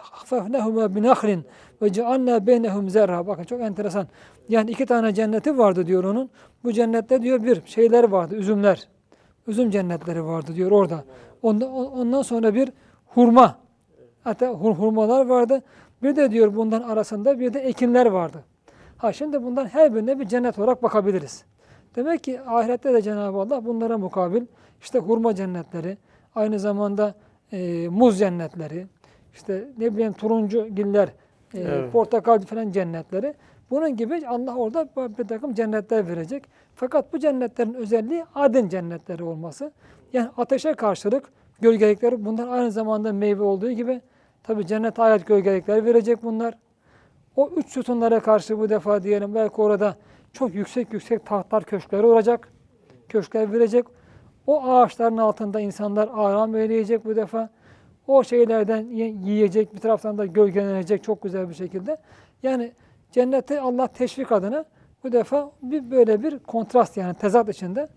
hafefnehuma bin ahrin ve cealna beynehum zerra. Bakın çok enteresan. Yani iki tane cenneti vardı diyor onun. Bu cennette diyor bir şeyler vardı, üzümler. Üzüm cennetleri vardı diyor orada. Ondan, ondan sonra bir hurma. Hatta hur- hurmalar vardı. Bir de diyor bundan arasında bir de ekinler vardı. Ha şimdi bundan her birine bir cennet olarak bakabiliriz. Demek ki ahirette de Cenab-ı Allah bunlara mukabil işte hurma cennetleri, aynı zamanda e, muz cennetleri, işte ne bileyim turuncu giller, e, Evet. portakal falan cennetleri. Bunun gibi Allah orada bir takım cennetler verecek. Fakat bu cennetlerin özelliği adın cennetleri olması. Yani ateşe karşılık gölgelikleri bunlar aynı zamanda meyve olduğu gibi tabi cennet ayet gölgelikler verecek bunlar. O üç sütunlara karşı bu defa diyelim belki orada çok yüksek yüksek tahtlar köşkleri olacak. Köşkler verecek. O ağaçların altında insanlar aram eyleyecek bu defa. O şeylerden ye- yiyecek bir taraftan da gölgelenecek çok güzel bir şekilde. Yani cennette Allah teşvik adına bu defa bir böyle bir kontrast yani tezat içinde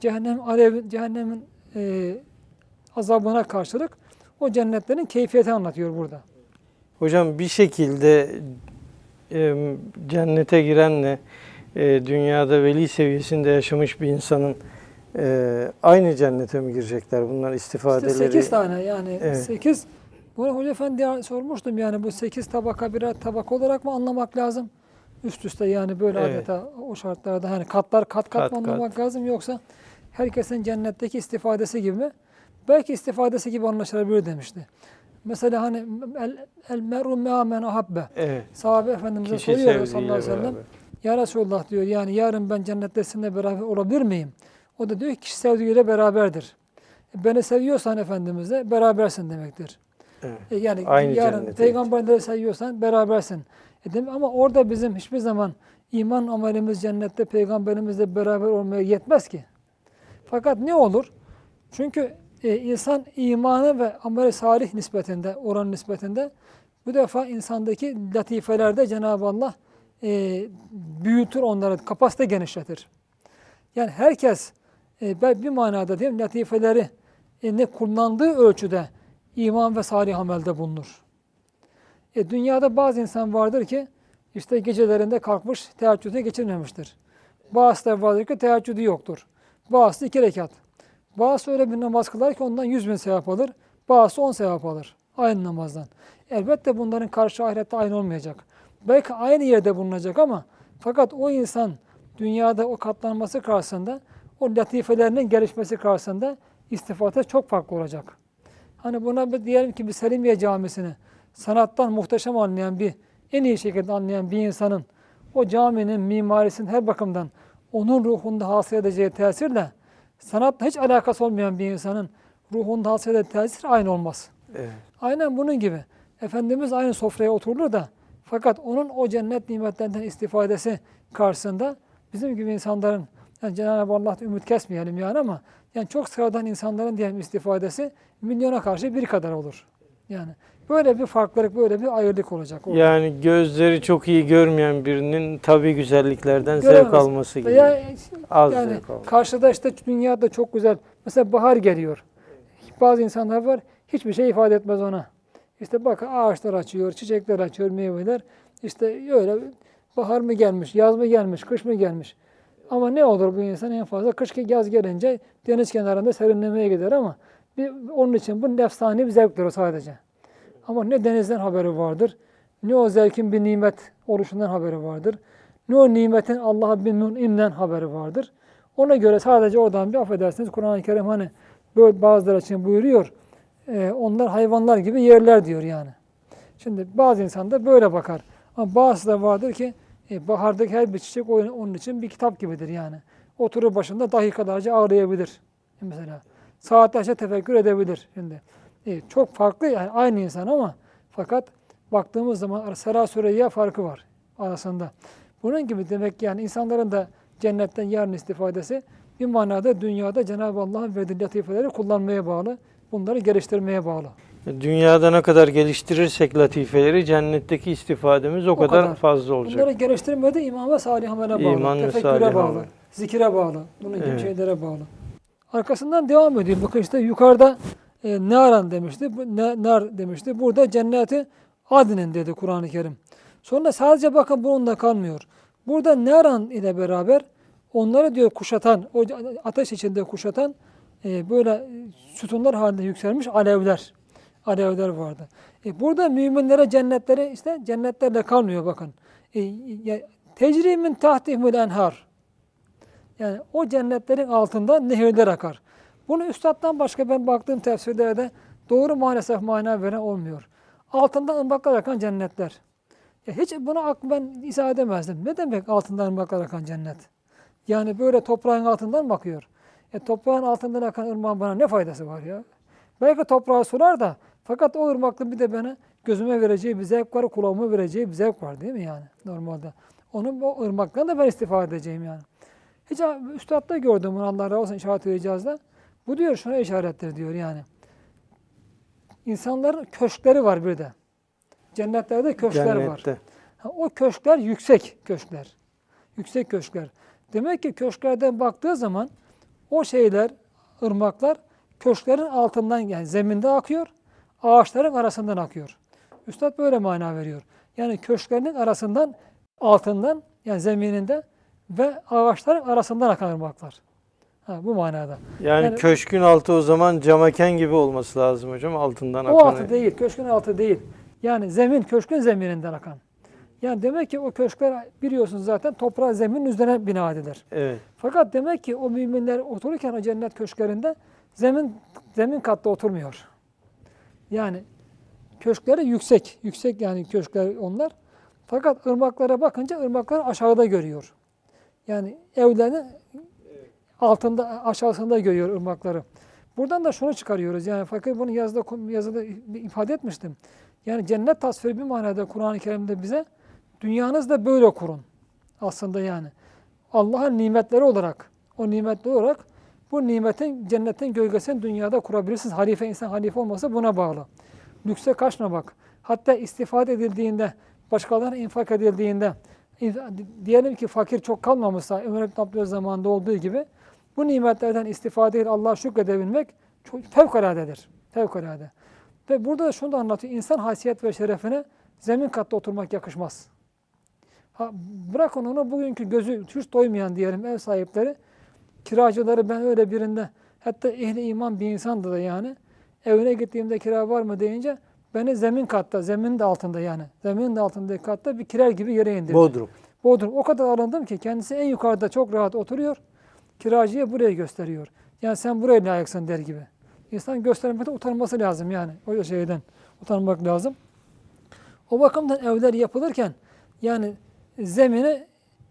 cehennem alevi, cehennemin e, azabına karşılık o cennetlerin keyfiyeti anlatıyor burada. Hocam bir şekilde e, cennete girenle e, dünyada veli seviyesinde yaşamış bir insanın e, aynı cennete mi girecekler? Bunlar İşte istifadeleri. 8 tane yani Evet. 8. Bunu Hoca Efendi'ye sormuştum yani bu 8 tabaka birer tabaka olarak mı anlamak lazım? Üst üste yani böyle Evet. adeta o şartlarda hani katlar kat kat, Kat mı kat. anlamak lazım yoksa herkesin cennetteki istifadesi gibi mi? Belki istifadesi gibi anlaşılabilir demişti. Mesela hani el, el meru mea men ahabbe. Evet. Sahabe Efendimiz'e Kişi soruyor sallallahu aleyhi ve sellem. beraber. Ya Resulullah diyor yani yarın ben cennette sizinle beraber olabilir miyim? O da diyor ki kişi sevdiğiyle beraberdir. E, Beni seviyorsan Efendimiz'le berabersin demektir. Evet. E, yani Aynı yarın peygamberleri seviyorsan berabersin. E, demek- ama orada bizim hiçbir zaman iman amelimiz cennette peygamberimizle beraber olmaya yetmez ki. Fakat ne olur? Çünkü e, insan imanı ve amel-i salih nispetinde, oran nispetinde bu defa insandaki latifelerde Cenab-ı Allah e, büyütür onları, kapasite genişletir. Yani herkes e, bir manada diyeyim latifeleri e, ne kullandığı ölçüde iman ve salih amelde bulunur. E, dünyada bazı insan vardır ki işte gecelerinde kalkmış teheccüde geçirmemiştir. Bazısı da vardır ki teheccüdü yoktur. Bazısı iki rekat. Bazısı öyle bir namaz kılar ki ondan yüz bin sevap alır. Bazısı on sevap alır. Aynı namazdan. Elbette bunların karşı ahirette aynı olmayacak. Belki aynı yerde bulunacak ama fakat o insan dünyada o katlanması karşısında o latifelerinin gelişmesi karşısında istifade çok farklı olacak. Hani buna bir diyelim ki bir Selimiye Camisi'ni sanattan muhteşem anlayan bir, en iyi şekilde anlayan bir insanın o caminin mimarisinin her bakımdan onun ruhunda hasıl edeceği tesirle sanatla hiç alakası olmayan bir insanın ruhunda hasıl edeceği tesir aynı olmaz. Evet. Aynen bunun gibi. Efendimiz aynı sofraya oturulur da fakat onun o cennet nimetlerinden istifadesi karşısında bizim gibi insanların yani Cenab-ı Allah'ta ümit kesmeyelim yani ama yani çok sıradan insanların diyelim istifadesi milyona karşı bir kadar olur. Yani böyle bir farklılık, böyle bir ayrılık olacak. orada. Yani gözleri çok iyi görmeyen birinin tabi güzelliklerden Göremez. zevk alması gibi. Veya Az yani zevk alması. karşıda işte dünyada çok güzel. Mesela bahar geliyor. Bazı insanlar var hiçbir şey ifade etmez ona. İşte bak ağaçlar açıyor, çiçekler açıyor, meyveler. İşte öyle bahar mı gelmiş, yaz mı gelmiş, kış mı gelmiş. Ama ne olur bu insan en fazla kış yaz gelince deniz kenarında serinlemeye gider ama bir, onun için bu nefsani bir zevktir o sadece. Ama ne denizden haberi vardır, ne o zevkin bir nimet oluşundan haberi vardır, ne o nimetin Allah'a bir münimden haberi vardır. Ona göre sadece oradan bir affedersiniz Kur'an-ı Kerim hani böyle bazıları için buyuruyor. e, onlar hayvanlar gibi yerler diyor yani. Şimdi bazı insan da böyle bakar. Ama bazısı da vardır ki e, bahardaki her bir çiçek onun için bir kitap gibidir yani. oturur başında dakikalarca ağlayabilir mesela. Saatlerce tefekkür edebilir şimdi. E, çok farklı yani aynı insan ama fakat baktığımız zaman Sera Süreyya farkı var arasında. Bunun gibi demek ki yani insanların da cennetten yarın istifadesi bir manada dünyada Cenab-ı Allah'ın verdiği latifeleri kullanmaya bağlı. Bunları geliştirmeye bağlı. Dünyada ne kadar geliştirirsek latifeleri cennetteki istifademiz o, O kadar, kadar. fazla olacak. Bunları geliştirmede iman ve salih amele bağlı. İman tefekküre bağlı. amel. Zikire bağlı. Bunun gibi Evet. şeylere bağlı. Arkasından devam ediyor. Bakın işte yukarıda e, naran demişti. Ne, nar demişti. Burada cenneti adinin dedi Kur'an-ı Kerim. Sonra sadece bakın bununla kalmıyor. Burada naran ile beraber onları diyor kuşatan, o ateş içinde kuşatan e, böyle e, sütunlar halinde yükselmiş alevler. Alevler vardı. E, burada müminlere cennetleri işte cennetlerle kalmıyor bakın. E, ya, tecrimin tahtihmül enhar. Yani o cennetlerin altından nehirler akar. Bunu üstattan başka ben baktığım tefsirlerde doğru maalesef mana veren olmuyor. Altından ırmaklar akan cennetler. Ya hiç bunu ben izah edemezdim. Ne demek altından ırmaklar akan cennet? Yani böyle toprağın altından mı akıyor? E toprağın altından akan ırmağın bana ne faydası var ya? Belki toprağı sular da fakat o ırmaklı bir de bana gözüme vereceği bir zevk var, kulağıma vereceği bir zevk var değil mi yani normalde? Onun o ırmaktan da ben istifade edeceğim yani. Hiç üstadda gördüm bunu Allah razı olsun işaret edeceğizde. Bu diyor şuna işarettir diyor yani. İnsanların köşkleri var bir de. Cennetlerde köşkler var. Cennette. Ha, o köşkler yüksek köşkler. Yüksek köşkler. Demek ki köşklerden baktığı zaman o şeyler, ırmaklar köşklerin altından yani zeminde akıyor, ağaçların arasından akıyor. Üstad böyle mana veriyor. Yani köşklerin arasından, altından yani zemininde ve ağaçların arasından akan ırmaklar. Ha, bu manada. Yani, Yani- köşkün altı o zaman camaken gibi olması lazım hocam altından O akan. altı değil, köşkün altı değil. Yani zemin, köşkün zemininden akan. Yani demek ki o köşkler biliyorsunuz zaten toprağı zeminin üzerine bina edilir. Evet. Fakat demek ki o müminler otururken o cennet köşklerinde zemin zemin katta oturmuyor. Yani köşkleri yüksek, yüksek yani köşkler onlar. Fakat ırmaklara bakınca ırmaklar aşağıda görüyor. Yani evlerin altında aşağısında görüyor ırmakları. Buradan da şunu çıkarıyoruz. Yani fakir bunu yazıda yazıda ifade etmiştim. Yani cennet tasviri bir manada Kur'an-ı Kerim'de bize dünyanız da böyle kurun. Aslında yani. Allah'ın nimetleri olarak, o nimetler olarak bu nimetin, cennetin gölgesini dünyada kurabilirsiniz. Halife insan halife olması buna bağlı. Lükse kaçmamak. Hatta istifade edildiğinde, başkalarına infak edildiğinde, diyelim ki fakir çok kalmamışsa, Ömer İbn Abdülaziz zamanında olduğu gibi, bu nimetlerden istifade edip Allah'a şükredebilmek çok fevkaladedir. Fevkalade. Ve burada da şunu da anlatıyor. İnsan haysiyet ve şerefine zemin katta oturmak yakışmaz. Ha, bırakın onu bugünkü gözü hiç doymayan diyelim ev sahipleri, kiracıları ben öyle birinde, hatta ehli iman bir insandı da yani, evine gittiğimde kira var mı deyince, beni zemin katta, zeminin de altında yani, zeminin de altındaki katta bir kirer gibi yere indirdi. Bodrum. Bodrum. O kadar alındım ki kendisi en yukarıda çok rahat oturuyor, kiracıya burayı gösteriyor. Yani sen buraya layıksın der gibi. İnsan göstermekte utanması lazım yani o şeyden. Utanmak lazım. O bakımdan evler yapılırken yani zemini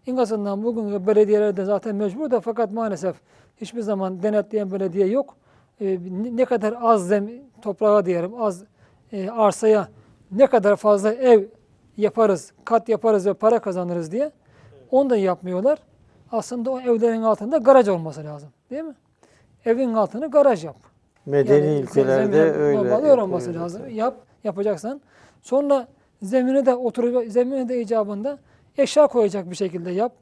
en azından bugün belediyelerde zaten mecbur da fakat maalesef hiçbir zaman denetleyen belediye yok. Ee, ne kadar az zemin, toprağa diyelim az e, arsaya ne kadar fazla ev yaparız, kat yaparız ve para kazanırız diye onu da yapmıyorlar. Aslında o evlerin altında garaj olması lazım. Değil mi? Evin altını garaj yap. Medeni Yani ülkelerde öyle. Normalde öyle olması lazım. zaten. Yap, yapacaksan. Sonra zemine de oturup zemine de icabında eşya koyacak bir şekilde yap.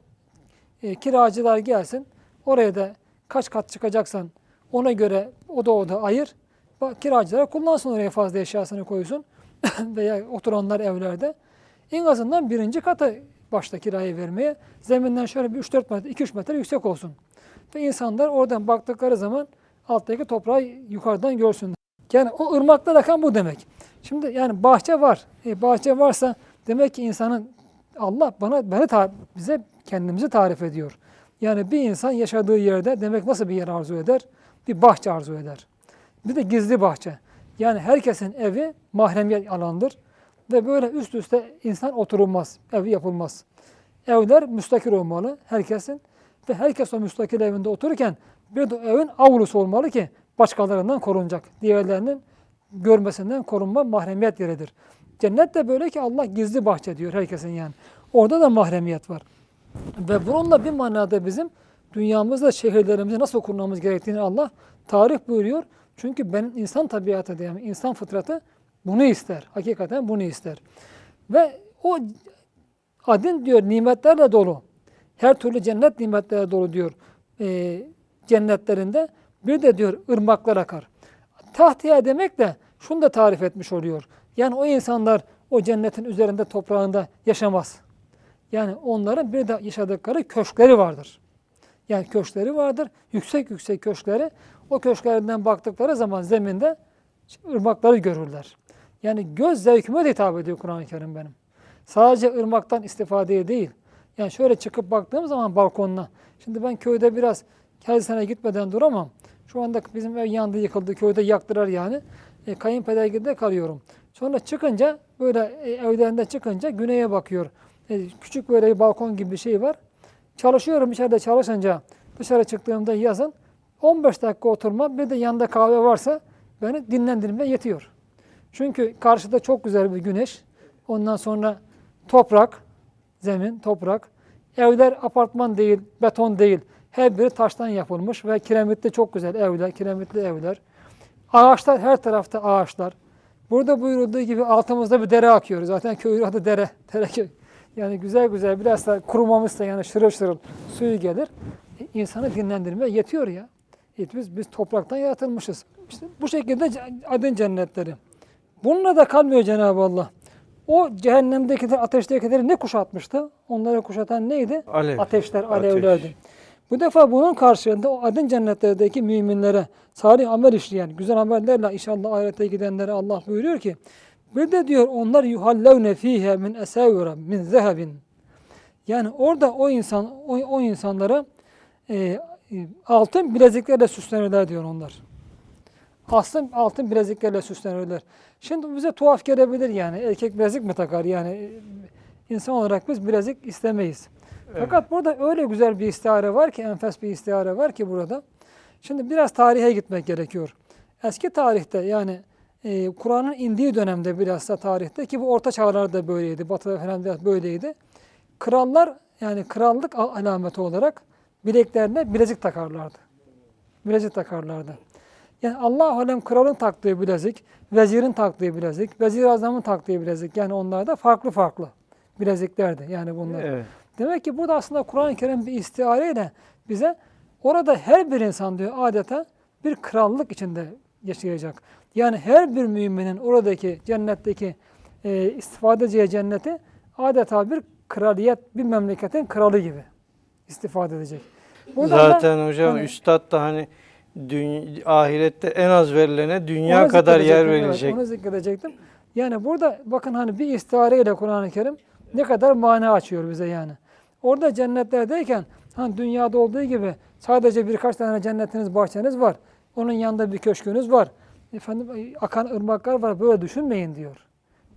E, kiracılar gelsin. Oraya da kaç kat çıkacaksan ona göre oda oda ayır. Bak kiracılar kullansın oraya fazla eşyasını koysun. <laughs> Veya oturanlar evlerde. En azından birinci kata başta kirayı vermeye. Zeminden şöyle bir 3-4 metre, 2-3 metre yüksek olsun. Ve insanlar oradan baktıkları zaman alttaki toprağı yukarıdan görsünler. Yani o ırmaklar akan bu demek. Şimdi yani bahçe var. E, bahçe varsa demek ki insanın Allah bana beni tar- bize kendimizi tarif ediyor. Yani bir insan yaşadığı yerde demek nasıl bir yer arzu eder? Bir bahçe arzu eder. Bir de gizli bahçe. Yani herkesin evi mahremiyet alandır. Ve böyle üst üste insan oturulmaz, evi yapılmaz. Evler müstakil olmalı herkesin. Ve herkes o müstakil evinde otururken bir de evin avlusu olmalı ki başkalarından korunacak. Diğerlerinin görmesinden korunma mahremiyet yeridir. Cennet de böyle ki Allah gizli bahçe diyor herkesin yani. Orada da mahremiyet var. Ve bununla bir manada bizim dünyamızda şehirlerimizi nasıl kurmamız gerektiğini Allah tarih buyuruyor. Çünkü ben insan tabiatı yani insan fıtratı bunu ister. Hakikaten bunu ister. Ve o adın diyor nimetlerle dolu. Her türlü cennet nimetlerle dolu diyor. Ee, cennetlerinde bir de diyor ırmaklar akar. Tahtiye demek de şunu da tarif etmiş oluyor. Yani o insanlar o cennetin üzerinde toprağında yaşamaz. Yani onların bir de yaşadıkları köşkleri vardır. Yani köşkleri vardır. Yüksek yüksek köşkleri. O köşklerinden baktıkları zaman zeminde ırmakları görürler. Yani göz zevkime de hitap ediyor Kur'an-ı Kerim benim. Sadece ırmaktan istifadeye değil. Yani şöyle çıkıp baktığım zaman balkonuna. Şimdi ben köyde biraz her sene gitmeden duramam. Şu anda bizim ev yandı yıkıldı. Köyde yaktılar yani. E, kayınpedergide kalıyorum. Sonra çıkınca böyle e, evlerinde çıkınca güneye bakıyor. E, küçük böyle bir balkon gibi bir şey var. Çalışıyorum içeride çalışınca dışarı çıktığımda yazın 15 dakika oturma bir de yanında kahve varsa beni dinlendirmeye yetiyor. Çünkü karşıda çok güzel bir güneş. Ondan sonra toprak, zemin, toprak. Evler apartman değil, beton değil. Her biri taştan yapılmış ve kiremitli çok güzel evler, kiremitli evler. Ağaçlar her tarafta ağaçlar. Burada buyurulduğu gibi altımızda bir dere akıyor. Zaten köyün adı dere. <laughs> dere köy. Yani güzel güzel biraz da kurumamışsa yani şırıl şırıl suyu gelir. E, insanı dinlendirmeye yetiyor ya. E, biz, biz topraktan yaratılmışız. İşte bu şekilde adın cennetleri. Bununla da kalmıyor Cenab-ı Allah. O cehennemdekiler, ateştekileri ne kuşatmıştı? Onları kuşatan neydi? Alev. Ateşler, Ateş. alevlerdi. Bu defa bunun karşılığında o adın cennetlerdeki müminlere salih amel işleyen, güzel amellerle inşallah ahirete gidenlere Allah buyuruyor ki bir de diyor onlar yuhallevne fihe min esavira min zehebin. Yani orada o insan o, o insanlara e, altın bileziklerle süslenirler diyor onlar. Altın, altın bileziklerle süslenirler. Şimdi bize tuhaf gelebilir yani. Erkek bilezik mi takar? Yani e, insan olarak biz bilezik istemeyiz. Fakat burada öyle güzel bir istihare var ki, enfes bir istihare var ki burada. Şimdi biraz tarihe gitmek gerekiyor. Eski tarihte yani e, Kur'an'ın indiği dönemde bilhassa tarihte ki bu orta çağlarda böyleydi, batıda falan biraz böyleydi. Krallar yani krallık al- alameti olarak bileklerine bilezik takarlardı. Bilezik takarlardı. Yani Allah alem kralın taktığı bilezik, vezirin taktığı bilezik, vezir azamın taktığı bilezik. Yani onlar da farklı farklı bileziklerdi. Yani bunlar. Evet. Demek ki burada aslında Kur'an-ı Kerim bir istiareyle bize orada her bir insan diyor adeta bir krallık içinde yaşayacak. Yani her bir müminin oradaki cennetteki e, istifade edeceği cenneti adeta bir kraliyet, bir memleketin kralı gibi istifade edecek. Buradan da- Zaten hocam hani- üstad da hani dü- ahirette en az verilene dünya Onu kadar yer zikredecektim, evet, verilecek. onu zikredecektim. Yani burada bakın hani bir istihareyle Kur'an-ı Kerim ne kadar mana açıyor bize yani. Orada cennetlerdeyken hani dünyada olduğu gibi sadece birkaç tane cennetiniz, bahçeniz var. Onun yanında bir köşkünüz var. Efendim akan ırmaklar var. Böyle düşünmeyin diyor.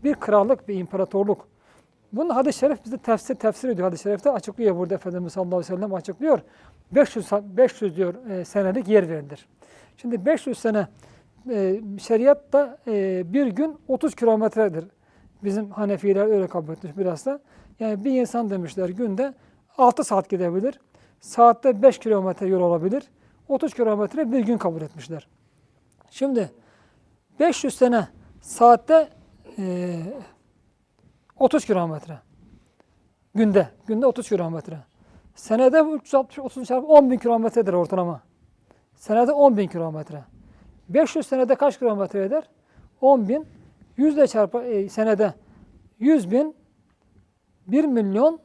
Bir krallık, bir imparatorluk. Bunu hadis-i şerif bize tefsir, tefsir ediyor. Hadis-i şerifte açıklıyor burada Efendimiz sallallahu aleyhi ve sellem açıklıyor. 500, sa- 500 diyor e, senelik yer verilir. Şimdi 500 sene e, şeriatta e, bir gün 30 kilometredir. Bizim Hanefiler öyle kabul etmiş biraz da. Yani bir insan demişler günde 6 saat gidebilir. Saatte 5 kilometre yol olabilir. 30 kilometre bir gün kabul etmişler. Şimdi 500 sene saatte e, 30 kilometre. Günde. Günde 30 kilometre. Senede 360 30 çarpı 10 bin kilometredir ortalama. Senede 10 bin kilometre. 500 senede kaç kilometre eder? 10 bin. 100 ile çarpı e, senede 100 bin 1 milyon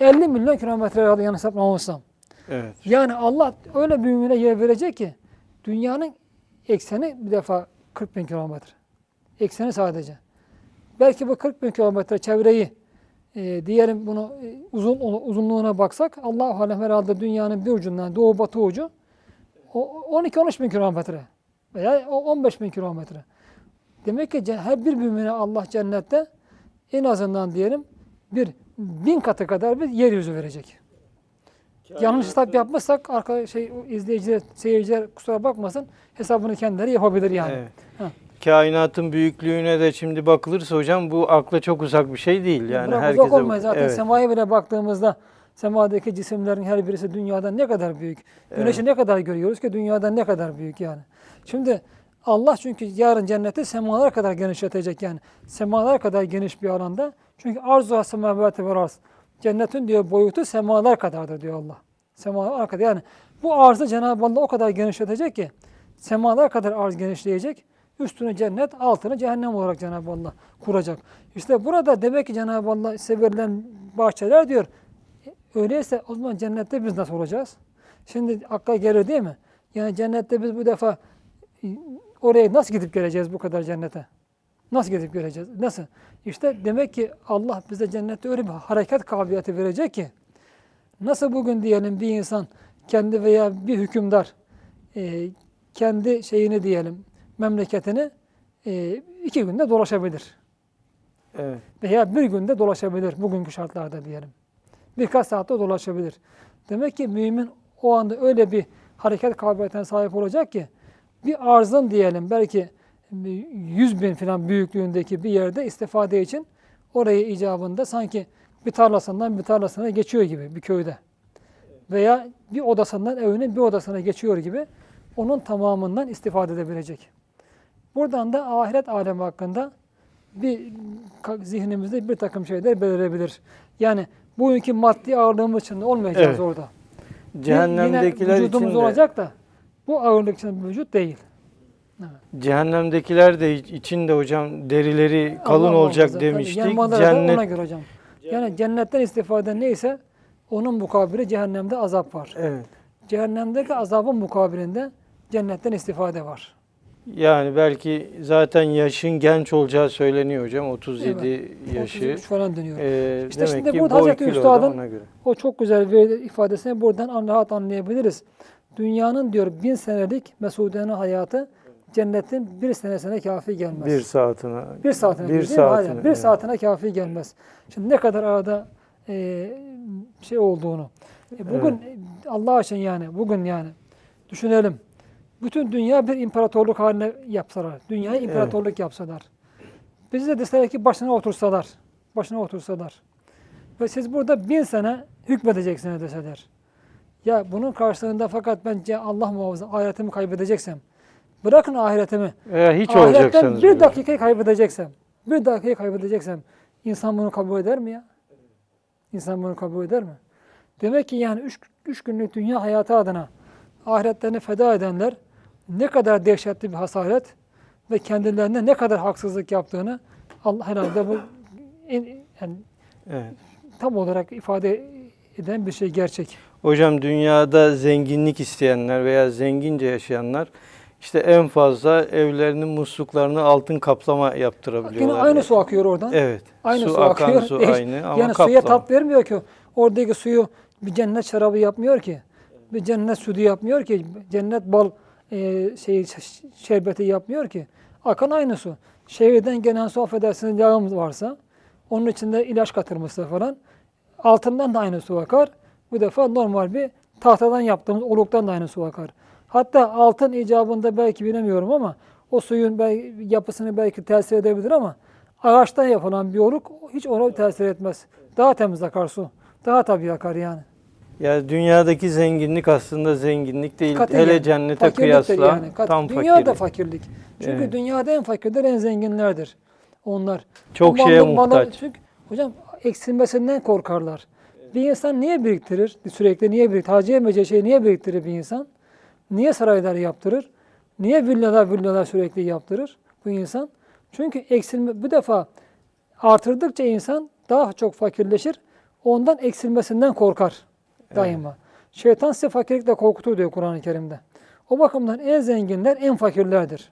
50 milyon kilometre yanlış hesaplamazsam. Evet. Yani Allah öyle bir mümine yer verecek ki dünyanın ekseni bir defa 40 bin kilometre. Ekseni sadece. Belki bu 40 bin kilometre çevreyi e, diyelim bunu e, uzun uzunluğuna baksak Allah alem herhalde dünyanın bir ucundan doğu batı ucu o 12-13 bin kilometre veya o 15 bin kilometre. Demek ki her bir mümine Allah cennette en azından diyelim bir bin katı kadar bir yeryüzü verecek. Yanlış hesap yapmışsak arka şey izleyiciler, seyirciler kusura bakmasın hesabını kendileri yapabilir yani. Evet. Ha. Kainatın büyüklüğüne de şimdi bakılırsa hocam bu akla çok uzak bir şey değil. Yani Bırak herkese uzak olmayız zaten Evet. semaya bile baktığımızda semadaki cisimlerin her birisi dünyadan ne kadar büyük. Güneşi ne kadar görüyoruz ki dünyadan ne kadar büyük yani. Şimdi Allah çünkü yarın cenneti semalara kadar genişletecek yani. Semalara kadar geniş bir alanda. Çünkü arzu semavati ve arz. Cennetin diyor boyutu semalar kadardır diyor Allah. Semalar kadar yani bu arzı Cenab-ı Allah o kadar genişletecek ki semalar kadar arz genişleyecek. Üstünü cennet, altını cehennem olarak Cenab-ı Allah kuracak. İşte burada demek ki Cenab-ı Allah size verilen bahçeler diyor. E, Öyleyse o zaman cennette biz nasıl olacağız? Şimdi akla gelir değil mi? Yani cennette biz bu defa e, oraya nasıl gidip geleceğiz bu kadar cennete? Nasıl gidip geleceğiz? Nasıl? İşte demek ki Allah bize cennette öyle bir hareket kabiliyeti verecek ki nasıl bugün diyelim bir insan kendi veya bir hükümdar e, kendi şeyini diyelim memleketini e, iki günde dolaşabilir. Evet. Veya bir günde dolaşabilir bugünkü şartlarda diyelim. Birkaç saatte dolaşabilir. Demek ki mümin o anda öyle bir hareket kabiliyetine sahip olacak ki bir arzın diyelim belki 100 bin falan büyüklüğündeki bir yerde istifade için orayı icabında sanki bir tarlasından bir tarlasına geçiyor gibi bir köyde. Veya bir odasından evinin bir odasına geçiyor gibi onun tamamından istifade edebilecek. Buradan da ahiret alemi hakkında bir zihnimizde bir takım şeyler belirebilir. Yani bugünkü maddi ağırlığımız içinde olmayacağız Evet. orada. Cehennemdekiler yine için vücudumuz de, olacak da bu ağırlık için vücut değil. cehennemdekiler de için de hocam derileri kalın Allah olacak. Tabii, demiştik. da Cennet ona göre hocam. Yani cennetten istifade neyse onun mukabili cehennemde azap var. Evet. Cehennemdeki azabın mukabilinde cennetten istifade var. Yani belki zaten yaşın genç olacağı söyleniyor hocam 37 yaşı. 33 falan dönüyor. Ee, İşte demek şimdi ki burada Hazreti Üstad'ın. O çok güzel bir ifadesini buradan an- rahat anlayabiliriz. Dünyanın diyor bin senelik mesudene hayatı cennetin bir senesine kafi gelmez. Bir saatine. Bir saatine bir? Aynen. saatine, Bir evet. saatine kafi gelmez. Şimdi ne kadar arada e, şey olduğunu. E, bugün e, Allah için yani bugün yani düşünelim. Bütün dünya bir imparatorluk haline yapsalar. Dünyayı imparatorluk yapsalar. Bizi de deseler ki başına otursalar. Başına otursalar. Ve siz burada bin sene hükmedeceksiniz deseler. Ya bunun karşılığında fakat ben ce- Allah muhafaza ahiretimi kaybedeceksem. Bırakın ahiretimi. Veya hiç Ahiretten bir dakikayı kaybedeceksem, bir dakikayı kaybedeceksem insan bunu kabul eder mi ya? İnsan bunu kabul eder mi? Demek ki yani üç, üç günlük dünya hayatı adına ahiretlerini feda edenler ne kadar dehşetli bir hasaret ve kendilerine ne kadar haksızlık yaptığını Allah herhalde bu en, yani Evet. tam olarak ifade eden bir şey gerçek. Hocam dünyada zenginlik isteyenler veya zengince yaşayanlar işte en fazla evlerinin musluklarını altın kaplama yaptırabiliyorlar. Yine aynı su akıyor oradan. Evet. Aynı su, su akan akıyor. su <laughs> aynı ama yani suya kaplama. tat vermiyor ki. Oradaki suyu bir cennet şarabı yapmıyor ki. Bir cennet sütü yapmıyor ki. Cennet bal e, şey şerbeti yapmıyor ki. Akan aynı su. Şehirden gelen su affedersiniz yağımız varsa onun içinde ilaç katılmışsa falan altından da aynı su akar. Bu defa normal bir tahtadan yaptığımız oluktan da aynı su akar. Hatta altın icabında belki bilemiyorum ama o suyun belki yapısını belki tesir edebilir ama ağaçtan yapılan bir oluk hiç ona tesir etmez. Daha temiz akar su. Daha tabii akar yani. Yani dünyadaki zenginlik aslında zenginlik değil. Katiyen Hele cennete fakirliktir kıyasla yani. Kat- tam Dünya da fakirlik. fakirlik. Çünkü Evet. dünyada en fakirler en zenginlerdir. Onlar. Çok Bu şeye muhtaç. çünkü hocam eksilmesinden korkarlar. Bir insan niye biriktirir? Sürekli niye biriktirir? Harcayamayacağı şeyi niye biriktirir bir insan? Niye saraylar yaptırır? Niye villalar villalar sürekli yaptırır bu insan? Çünkü eksilme bu defa artırdıkça insan daha çok fakirleşir. Ondan eksilmesinden korkar daima. Şeytan size fakirlikle korkutur diyor Kur'an-ı Kerim'de. O bakımdan en zenginler en fakirlerdir.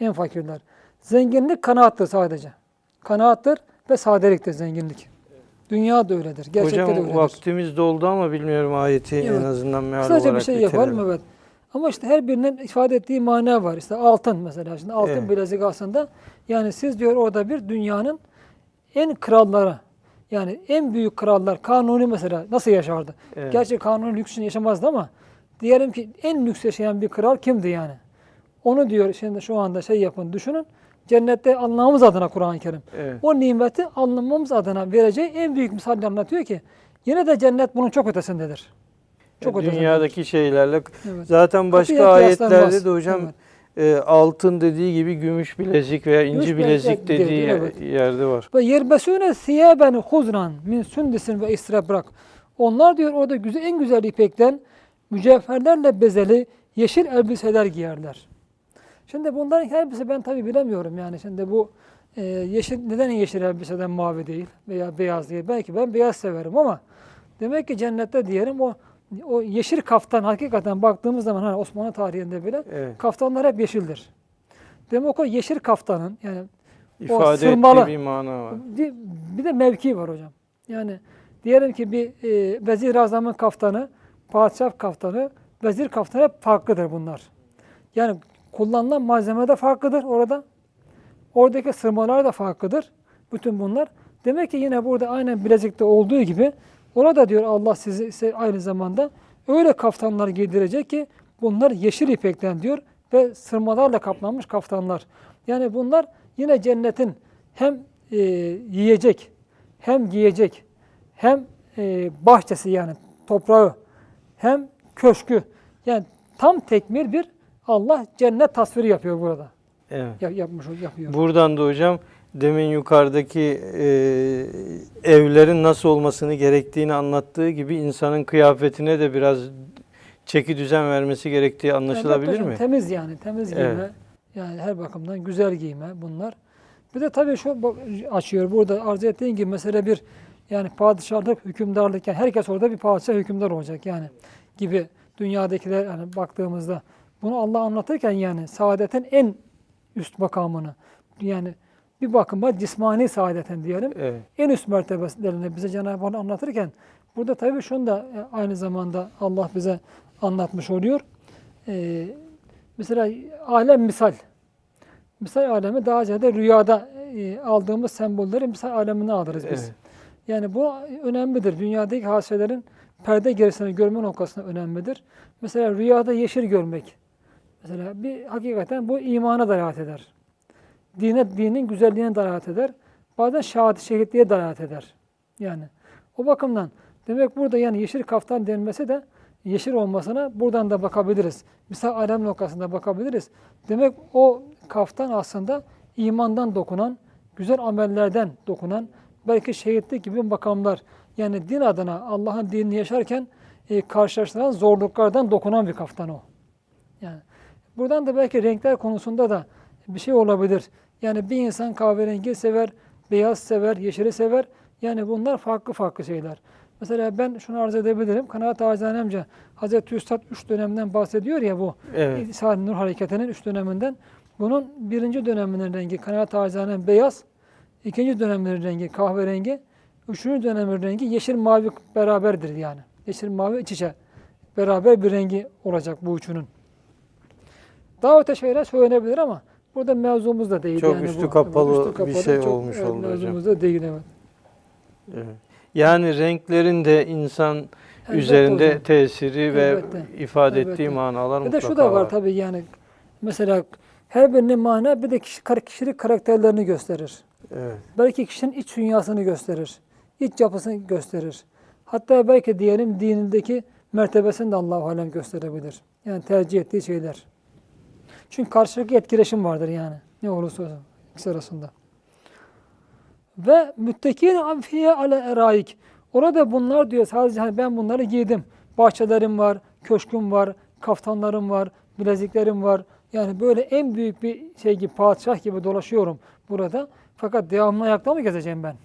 En fakirler. Zenginlik kanaattır sadece. Kanaattır ve sadeliktir zenginlik. Dünya da öyledir. Gerçekte de Hocam öyledir. vaktimiz doldu ama bilmiyorum ayeti en Evet. azından meal Kısaca bir olarak şey bitirelim. yapalım evet. Ama işte her birinin ifade ettiği mana var. İşte altın mesela. Şimdi altın Evet. bilezik aslında yani siz diyor orada bir dünyanın en kralları, Yani en büyük krallar Kanuni mesela nasıl yaşardı? Evet. Gerçi Kanuni lüksünü yaşamazdı ama diyelim ki en lüks yaşayan bir kral kimdi yani? Onu diyor şimdi şu anda şey yapın düşünün. Cennette anlamamız adına Kur'an-ı Kerim. Evet. O nimeti anlamamız adına vereceği en büyük misalle anlatıyor ki yine de cennet bunun çok ötesindedir. Çok ötesindedir. Dünyadaki şeylerle Evet. zaten başka ayetlerde de hocam Evet. E, altın dediği gibi gümüş bilezik veya inci Gümüş bilezik dediği dedi, yer- evet. yerde var. Ve yerbesûne siyaben huzran min sündisin ve istrebrak. Onlar diyor orada güzel, en güzel ipekten mücevherlerle bezeli yeşil elbiseler giyerler. Şimdi bunların birisi ben tabi bilemiyorum yani. Şimdi bu e, yeşil neden yeşil elbiseden mavi değil veya beyaz değil? Belki ben beyaz severim ama demek ki cennette diyelim o o yeşil kaftan hakikaten baktığımız zaman hani Osmanlı tarihinde bile Evet. kaftanlar hep yeşildir. Demek o yeşil kaftanın yani İfade sırmalı. ettiği bir mana var. bir, bir de mevki var hocam. Yani diyelim ki bir e, vezir azamın kaftanı, padişah kaftanı, vezir kaftanı hep farklıdır bunlar. Yani kullanılan malzeme de farklıdır orada. Oradaki sırmalar da farklıdır. Bütün bunlar. Demek ki yine burada aynen bilezikte olduğu gibi orada diyor Allah sizi aynı zamanda öyle kaftanlar giydirecek ki bunlar yeşil ipekten diyor ve sırmalarla kaplanmış kaftanlar. Yani bunlar yine cennetin hem e, yiyecek hem giyecek hem e, bahçesi yani toprağı hem köşkü yani tam tekmil bir Allah cennet tasviri yapıyor burada. Evet. Ya- yapmış yapıyor. Buradan da hocam demin yukarıdaki e, evlerin nasıl olmasını gerektiğini anlattığı gibi insanın kıyafetine de biraz çeki düzen vermesi gerektiği anlaşılabilir hocam, mi? Temiz yani temiz giyme. Evet. Yani her bakımdan güzel giyme bunlar. Bir de tabii şu açıyor burada arz ettiğin gibi mesela bir yani padişahlık, hükümdarlık yani herkes orada bir padişah hükümdar olacak yani gibi dünyadakiler yani baktığımızda bunu Allah anlatırken yani saadetin en üst makamını yani bir bakıma cismani saadetin diyelim Evet. en üst mertebelerini bize Cenab-ı Hak anlatırken burada tabii şunu da e, aynı zamanda Allah bize anlatmış oluyor. Ee, mesela alem misal. Misal alemi daha ziyade rüyada e, aldığımız sembolleri misal alemine alırız biz. Evet. Yani bu önemlidir. Dünyadaki hadiselerin perde gerisini görme noktasında önemlidir. Mesela rüyada yeşil görmek. Mesela bir hakikaten bu imana dalalet eder. Dine, dinin güzelliğine dalalet eder. Bazen şahit şehitliğe dalalet eder. Yani o bakımdan demek burada yani yeşil kaftan denmesi de yeşil olmasına buradan da bakabiliriz. Misal alem noktasında bakabiliriz. Demek o kaftan aslında imandan dokunan, güzel amellerden dokunan, belki şehitlik gibi makamlar. Yani din adına Allah'ın dinini yaşarken e, karşılaştıran zorluklardan dokunan bir kaftan o. Yani buradan da belki renkler konusunda da bir şey olabilir. Yani bir insan kahverengi sever, beyaz sever, yeşili sever. Yani bunlar farklı farklı şeyler. Mesela ben şunu arz edebilirim. Kanaat Acizanemce Hazreti Üstad üç dönemden bahsediyor ya bu. Evet. İsa Nur Hareketi'nin üç döneminden. Bunun birinci döneminin rengi kanaat acizanem beyaz. ikinci dönemin rengi kahverengi. Üçüncü dönemin rengi yeşil mavi beraberdir yani. Yeşil mavi iç içe. Beraber bir rengi olacak bu üçünün. Daha öte şeyler söylenebilir ama burada mevzumuz da değil. Çok yani üstü bu. kapalı Üstü bir şey çok, olmuş evet, oldu hocam. Mevzumuz da değil evet. Evet. Yani renklerin de insan Elbette üzerinde hocam. tesiri ve Elbette. ifade Elbette. ettiği manalar Bir de mutlaka şu da var tabii yani mesela her birinin mana bir de kişi, kişilik karakterlerini gösterir. Evet. Belki kişinin iç dünyasını gösterir. iç yapısını gösterir. Hatta belki diyelim dinindeki mertebesini de Allah-u Alem gösterebilir. Yani tercih ettiği şeyler. Çünkü karşılıklı etkileşim vardır yani. Ne olursa olsun ikisi arasında. Ve müttekin amfiye ale eraik. Orada bunlar diyor sadece hani ben bunları giydim. Bahçelerim var, köşküm var, kaftanlarım var, bileziklerim var. Yani böyle en büyük bir şey gibi padişah gibi dolaşıyorum burada. Fakat devamlı ayakta mı gezeceğim ben?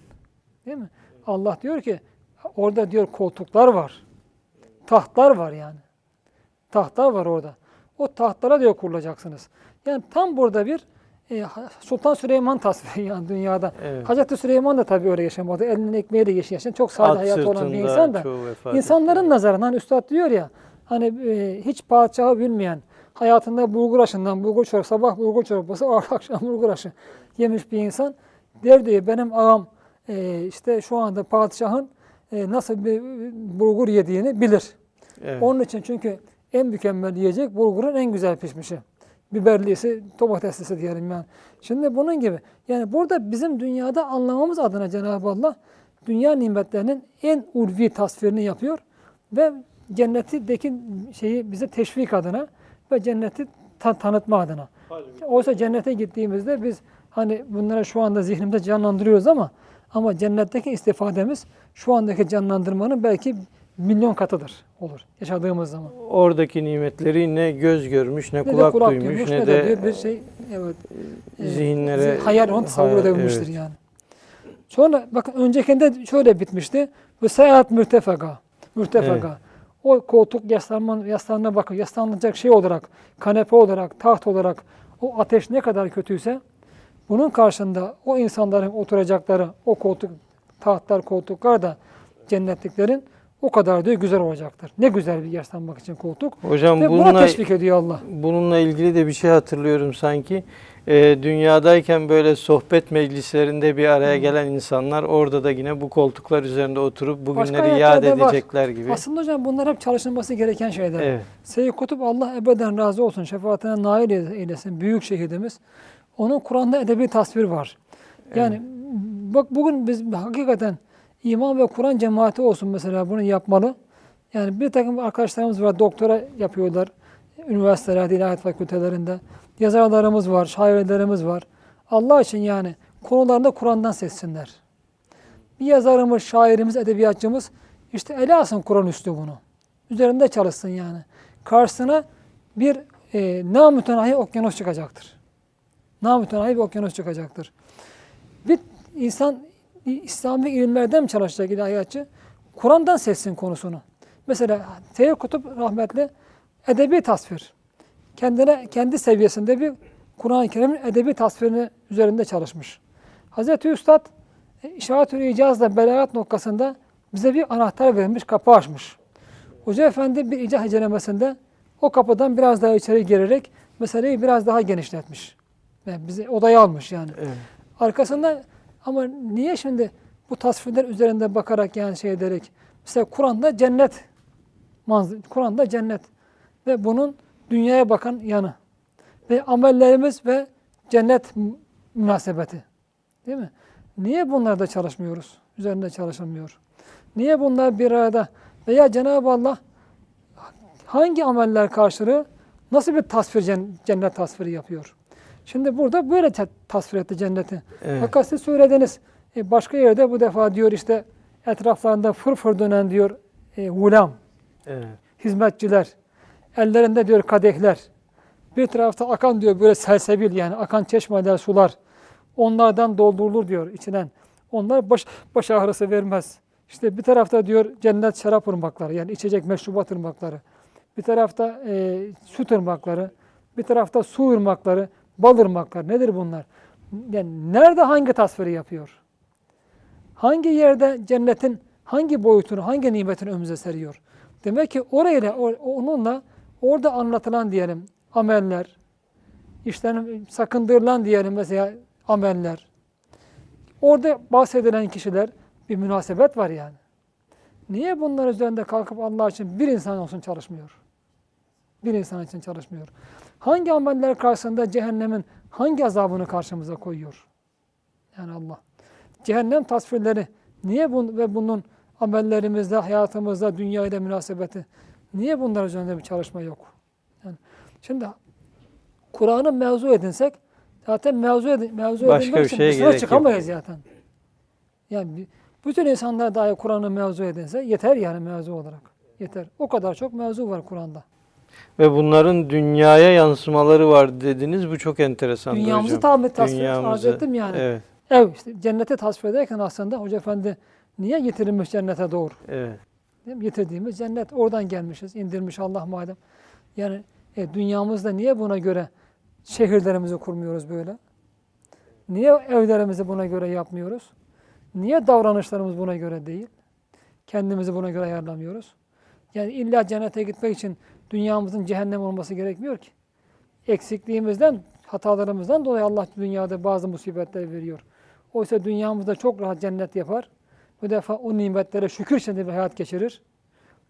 Değil mi? Allah diyor ki orada diyor koltuklar var. Tahtlar var yani. Tahtlar var orada. O tahtlara diyor kurulacaksınız. Yani tam burada bir e, Sultan Süleyman tasviri <laughs> yani dünyada. Evet. Hazreti Süleyman da tabii öyle yaşamadı. Elinin ekmeğiyle yaşayan çok sade At hayatı olan bir insan da. İnsanların etti. nazarından hani üstad diyor ya hani e, hiç padişahı bilmeyen hayatında bulgur aşından bulgur çorbası, sabah bulgur çorbası, <laughs> akşam bulgur aşı yemiş bir insan der diyor benim ağam e, işte şu anda padişahın e, nasıl bir bulgur yediğini bilir. Evet. Onun için çünkü en mükemmel yiyecek bulgurun en güzel pişmişi. Biberlisi, domateslisi diyelim yani. Şimdi bunun gibi. Yani burada bizim dünyada anlamamız adına Cenab-ı Allah dünya nimetlerinin en ulvi tasvirini yapıyor ve cennetteki şeyi bize teşvik adına ve cenneti ta- tanıtma adına. Oysa cennete gittiğimizde biz hani bunları şu anda zihnimde canlandırıyoruz ama ama cennetteki istifademiz şu andaki canlandırmanın belki milyon katıdır olur yaşadığımız zaman. Oradaki nimetleri ne göz görmüş, ne, Ne kulak, kulak duymuş, duymuş ne, ne de de bir, şey evet e, zihinlere hayal onu tasavvur edebilmiştir evet. yani. Sonra bakın öncekinde şöyle bitmişti. Ve seyahat mürtefeka. Mürtefeka. O koltuk yaslanma, yaslanına bakın. Yaslanacak şey olarak, kanepe olarak, taht olarak o ateş ne kadar kötüyse bunun karşında o insanların oturacakları o koltuk, tahtlar, koltuklar da cennetliklerin o kadar da güzel olacaktır. Ne güzel bir yaslanmak için koltuk. Hocam Ve buna bununla teşvik ediyor Allah. bununla ilgili de bir şey hatırlıyorum sanki. Ee, dünyadayken böyle sohbet meclislerinde bir araya gelen insanlar orada da yine bu koltuklar üzerinde oturup bugünleri ayetler yad de var. edecekler gibi. Aslında hocam bunlar hep çalışılması gereken şeyler. Evet. Seyyid Kutup Allah ebeden razı olsun. Şefaatine nail eylesin. Büyük şehidimiz. Onun Kur'an'da edebi tasvir var. Yani bak bugün biz hakikaten iman ve Kur'an cemaati olsun mesela bunu yapmalı. Yani bir takım arkadaşlarımız var doktora yapıyorlar. Üniversitelerde, ilahiyat fakültelerinde. Yazarlarımız var, şairlerimiz var. Allah için yani konularında Kur'an'dan seçsinler. Bir yazarımız, şairimiz, edebiyatçımız işte ele alsın Kur'an üslubunu. Üzerinde çalışsın yani. Karşısına bir e, namütenahi okyanus çıkacaktır. Namütenahi bir okyanus çıkacaktır. Bir insan İslami ilimlerden mi çalışacak ilahiyatçı? Kur'an'dan seçsin konusunu. Mesela Seyyid Kutup rahmetli edebi tasvir. Kendine kendi seviyesinde bir Kur'an-ı Kerim'in edebi tasvirini üzerinde çalışmış. Hazreti Üstad e, İşaret-ül İcaz'la belagat noktasında bize bir anahtar vermiş, kapı açmış. Hoca Efendi bir icah incelemesinde o kapıdan biraz daha içeri girerek meseleyi biraz daha genişletmiş. Yani bizi odaya almış yani. Evet. Arkasında ama niye şimdi bu tasvirler üzerinde bakarak yani şey ederek mesela Kur'an'da cennet Kur'an'da cennet ve bunun dünyaya bakan yanı ve amellerimiz ve cennet mü- münasebeti. Değil mi? Niye bunlarda çalışmıyoruz? Üzerinde çalışılmıyor. Niye bunlar bir arada? Veya Cenab-ı Allah hangi ameller karşılığı nasıl bir tasvir cen- cennet tasviri yapıyor? Şimdi burada böyle ta- tasvir etti cenneti. Evet. Fakat siz söylediniz. E, başka yerde bu defa diyor işte etraflarında fırfır dönen diyor e, gulam, Evet. hizmetçiler. Ellerinde diyor kadehler. Bir tarafta akan diyor böyle selsebil yani akan çeşmeler, sular. Onlardan doldurulur diyor içinden. Onlar baş, baş ağrısı vermez. İşte bir tarafta diyor cennet şarap ırmakları yani içecek meşrubat ırmakları. Bir tarafta e, süt ırmakları. Bir tarafta su ırmakları, bal ırmakları. Nedir bunlar? Yani nerede hangi tasviri yapıyor? Hangi yerde cennetin hangi boyutunu, hangi nimetini önümüze seriyor? Demek ki orayla, onunla orada anlatılan diyelim ameller, işten sakındırılan diyelim mesela ameller. Orada bahsedilen kişiler bir münasebet var yani. Niye bunlar üzerinde kalkıp Allah için bir insan olsun çalışmıyor? Bir insan için çalışmıyor. Hangi ameller karşısında cehennemin hangi azabını karşımıza koyuyor? Yani Allah. Cehennem tasvirleri niye bun ve bunun amellerimizde, hayatımızda, dünyayla münasebeti niye bunlar üzerinde bir çalışma yok? Yani şimdi Kur'an'ı mevzu edinsek zaten mevzu, edin, mevzu Başka edinmek için şeye dışına gerek yok. çıkamayız zaten. Yani bütün insanlar dahi Kur'an'ı mevzu edinse yeter yani mevzu olarak. Yeter. O kadar çok mevzu var Kur'an'da. Ve bunların dünyaya yansımaları var dediniz. Bu çok enteresan Dünyamızı tam tasvir Dünyamızı- ettim yani. Evet. Ev işte cennete tasvir ederken aslında Hoca Efendi niye getirilmiş cennete doğru? Evet. Değil mi? Getirdiğimiz cennet. Oradan gelmişiz. indirmiş Allah madem. Yani e, dünyamızda niye buna göre şehirlerimizi kurmuyoruz böyle? Niye evlerimizi buna göre yapmıyoruz? Niye davranışlarımız buna göre değil? Kendimizi buna göre ayarlamıyoruz. Yani illa cennete gitmek için dünyamızın cehennem olması gerekmiyor ki. Eksikliğimizden, hatalarımızdan dolayı Allah dünyada bazı musibetler veriyor. Oysa dünyamızda çok rahat cennet yapar. Bu defa o nimetlere şükür içinde bir hayat geçirir.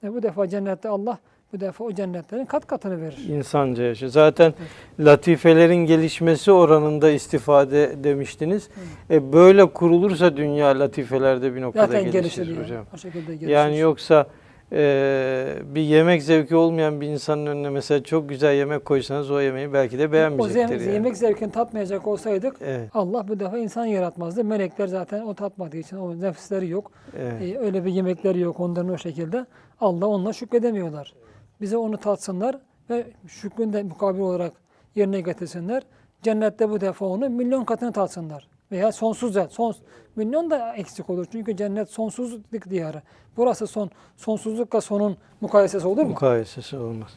Ve bu defa cennette Allah bu defa o cennetlerin kat katını verir. İnsanca yaşa. Zaten latifelerin gelişmesi oranında istifade demiştiniz. E böyle kurulursa dünya latifelerde bir noktada Zaten gelişir gelişir hocam. O şekilde gelişir. Yani yoksa e, bir yemek zevki olmayan bir insanın önüne mesela çok güzel yemek koysanız o yemeği belki de o beğenmeyecektir. zem- yani. yemek zevkini tatmayacak olsaydık Evet, Allah bu defa insan yaratmazdı. Melekler zaten o tatmadığı için o nefisleri yok. evet. Ee, öyle bir yemekleri yok onların o şekilde. Allah onunla şükredemiyorlar. Bize onu tatsınlar ve şükrün de mukabil olarak yerine getirsinler. Cennette bu defa onu milyon katını tatsınlar. Veya sonsuz da, son, milyon da eksik olur. Çünkü cennet sonsuzluk diyarı. Burası son, sonsuzlukla sonun mukayesesi olur mu? Mukayesesi olmaz.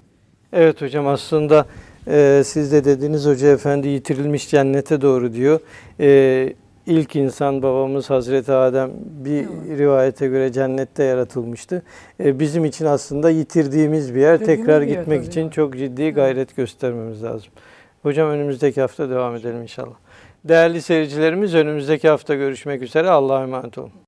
Evet hocam aslında e, siz de dediniz Hoca Efendi yitirilmiş cennete doğru diyor. E, ilk insan babamız Hazreti Adem bir Evet. rivayete göre cennette yaratılmıştı. E, bizim için aslında yitirdiğimiz bir yer. Yitirdiğimiz Tekrar bir yer gitmek tabii için yani. çok ciddi gayret göstermemiz lazım. Hocam önümüzdeki hafta devam edelim inşallah. Değerli seyircilerimiz önümüzdeki hafta görüşmek üzere. Allah'a emanet olun.